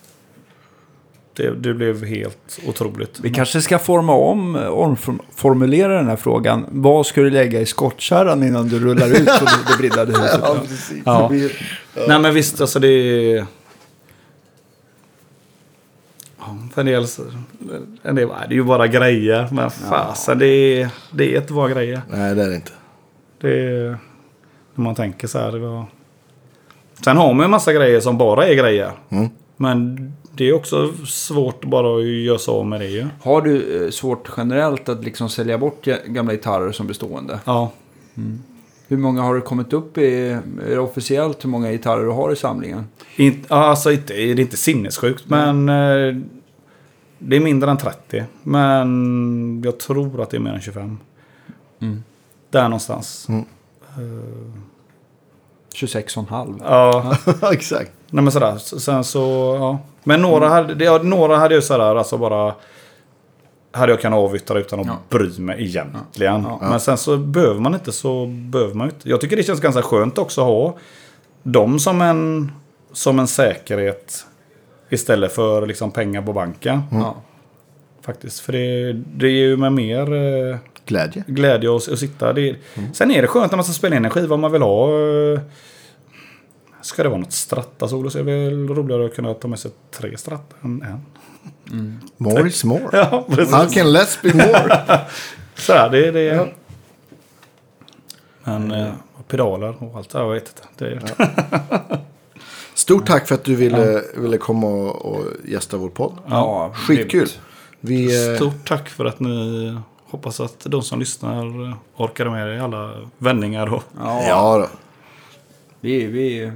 det, det blev helt otroligt. Vi kanske ska forma om, omformulera den här frågan. Vad ska du lägga i skottkärran innan du rullar ut från det brinnande huset? precis. Ja. Nej men visst, alltså det är... Ja, för en del, en del, nej, det är ju bara grejer. Men fasen, det, är, det är inte bara grejer. Nej det är det inte. Det är, när man tänker så här. Var... Sen har man ju en massa grejer som bara är grejer. Mm. Men det är också svårt bara att göra sig av med det ju. Har du eh, svårt generellt att liksom sälja bort ga- gamla gitarrer som bestående? Ja. Hur många har du kommit upp i, officiellt hur många gitarrer du har i samlingen? Ja, alltså inte, det är inte sinnessjukt men eh, det är mindre än 30. Men jag tror att det är mer än 25. Mm. Där någonstans. Mm. 26,5. Ja, Exakt. nej men sådär. Sen så, ja. Men några hade, ja, några hade jag sådär, alltså bara... Hade jag kunnat avyttra utan att Ja. bry mig egentligen. Ja. Men sen så behöver man inte så behöver man inte. Jag tycker det känns ganska skönt också att ha dem som en, som en säkerhet. Istället för liksom pengar på banken. Ja. Faktiskt. För det, det är ju med mer eh, Glädje. glädje att, att sitta. Det är, Sen är det skönt när man ska spela in en skiva om man vill ha. eh, Ska det vara något stratta-solo så är det väl roligare att kunna ta med sig tre stratta än en. More is more. Ja, precis. How can less be more? Sådär, det är det. Men eh, och pedaler och allt. Jag vet inte. Det, Stort tack för att du ville, ville komma och, och gästa vår podd. Ja, Skitkul. Vi, eh, Stort tack för att ni hoppas att de som lyssnar eh, orkar med i alla vändningar. Och, Ja, ja, då. Vi, vi,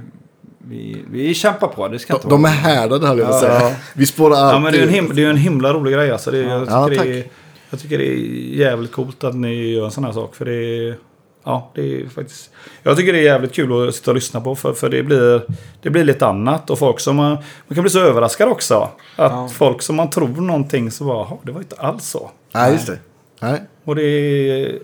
vi, vi kämpar på. Det ska De, inte de är härdade höll jag på att säga. Vi spårar alltid. Ja, men det är ju en, him- det är en himla rolig grej. Alltså. Det, är- jag, Ja, tycker tack. det är, jag tycker det är jävligt coolt att ni gör en sån här sak. För det är, ja, det är faktiskt, jag tycker det är jävligt kul att sitta och lyssna på. För, för det, blir, det blir lite annat. Och folk som man, man kan bli så överraskad också. Att Ja. folk som man tror någonting så bara, "Jaha, det var inte alls så. Nej, just det. Nej. Och det är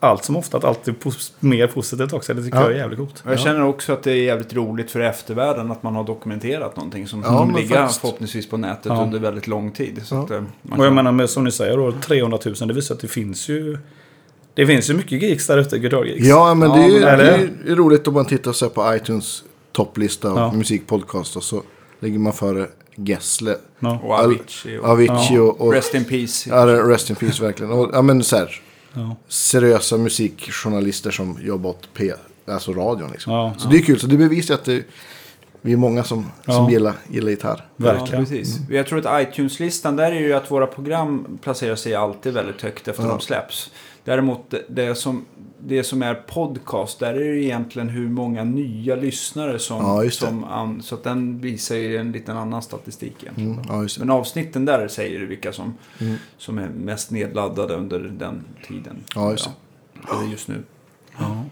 allt som ofta att allt är pos- mer positivt också. Det tycker Ja. jag är jävligt coolt. Och Jag känner också att det är jävligt roligt för eftervärlden att man har dokumenterat någonting som Ja, kommer ligga faktiskt. förhoppningsvis på nätet Ja. under väldigt lång tid. Så Ja. att, eh, man Och jag kan- menar med, som ni säger då, 300 000. Det visar att det finns ju... Det finns ju mycket gigs där ute, guitar-gigs. Ja, men det är, ju, Ja, men- det är ju roligt om man tittar så här på iTunes topplista av Ja. musikpodcast och så ligger man före Gessle, Ja. Och Avicii. Och, Avicii och, och Rest in peace. ja, rest in peace verkligen. Och, ja, men så här, Ja. seriösa musikjournalister som jobbar åt P, alltså radion liksom. Ja, så det är kul, så det bevisar att det, vi är många som, som Ja. gillar, gillar gitarr. Ja, Verkligen. precis. Jag tror att iTunes-listan, där är ju att våra program placerar sig alltid väldigt högt efter Ja. de släpps. Däremot det- det som, det som är podcast, där är det egentligen hur många nya lyssnare som... Ja, som an, så att den visar ju en liten annan statistik egentligen. Mm, ja. Men avsnitten där säger det vilka som, Mm. som är mest nedladdade under den tiden. Ja, just det. Eller just nu. Ja.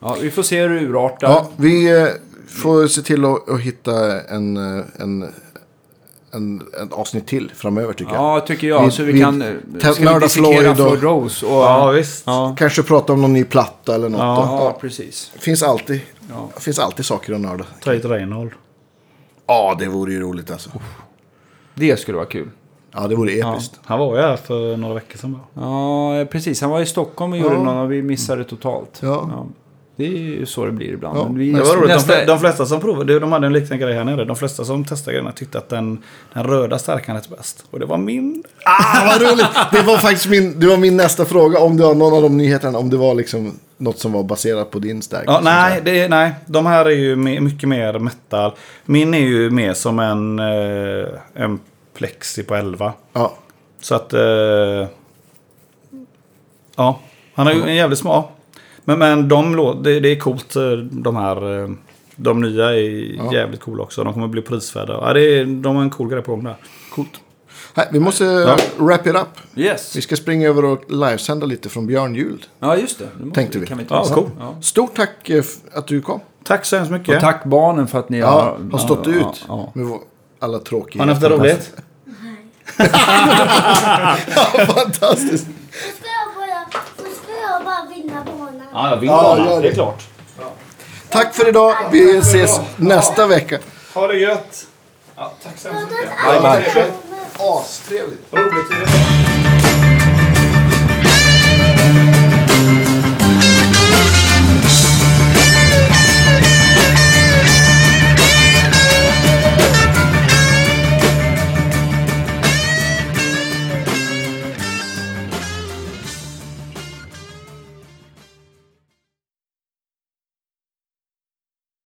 Ja, vi får se hur det urartar. Ja, vi eh, får se till att, att hitta en, eh, en, en, en avsnitt till framöver tycker jag. Ja, tycker jag. Vi- så vi, vi- kan... eh, Ska vi dissekera Floyd Rose? Och, ja, visst. ja. Kanske prata om någon ny platta eller något. Ja. Ja, precis. Det finns alltid, Ja. det finns alltid saker att nörda. Tate Reinhold. Ja, det vore ju roligt alltså. Det skulle vara kul. Ja, det vore episkt. Han var ju här för några veckor sedan bara. Ja, precis. Han var i Stockholm och gjorde Ja. någon och vi missade totalt. Ja. Det är ju så det blir ibland. Ja, vi, Det var roligt. nästa, De, de flesta som provade, de hade en liten grej här nere. De flesta som testade grejerna tyckte att den, den röda stärkan är bäst. Och det var min. Ah, vad roligt! Det var faktiskt min, det var min nästa fråga. Om det var någon av de nyheterna. Om det var liksom något som var baserat på din stärk. Ja, liksom nej, det nej, de här är ju mycket mer metal. Min är ju mer som en, eh, en plexi på 11. Ja. Så att... Eh, ja, han har ju en jävligt smak. Men, men de det, det är coolt. eh, De här... eh, De nya är Ja. jävligt coola också. De kommer bli prisvärda. Ja, det är, de har en cool grej på dem där. Coolt. Nej, vi måste wrap it up. yes. Vi ska springa över och livesända lite från Björn Jul. Ja, just det. det Tänkte vi. Kan vi Ja, cool. Ja. Stort tack eh, att du kom. Tack så hemskt mycket. Och tack barnen för att ni Ja, har... har stått ja, ut Ja, ja. med alla tråkiga. Har ni haft det roligt? Fantastiskt. Då ska jag bara, då ska jag bara vinna banan. Ja, jag vill Ja, gärna. gör det. det är klart. Tack för idag. Vi ses nästa vecka. Ha det gött. Ja, tack så hemskt mycket. Bye, Astrevligt. Roligt.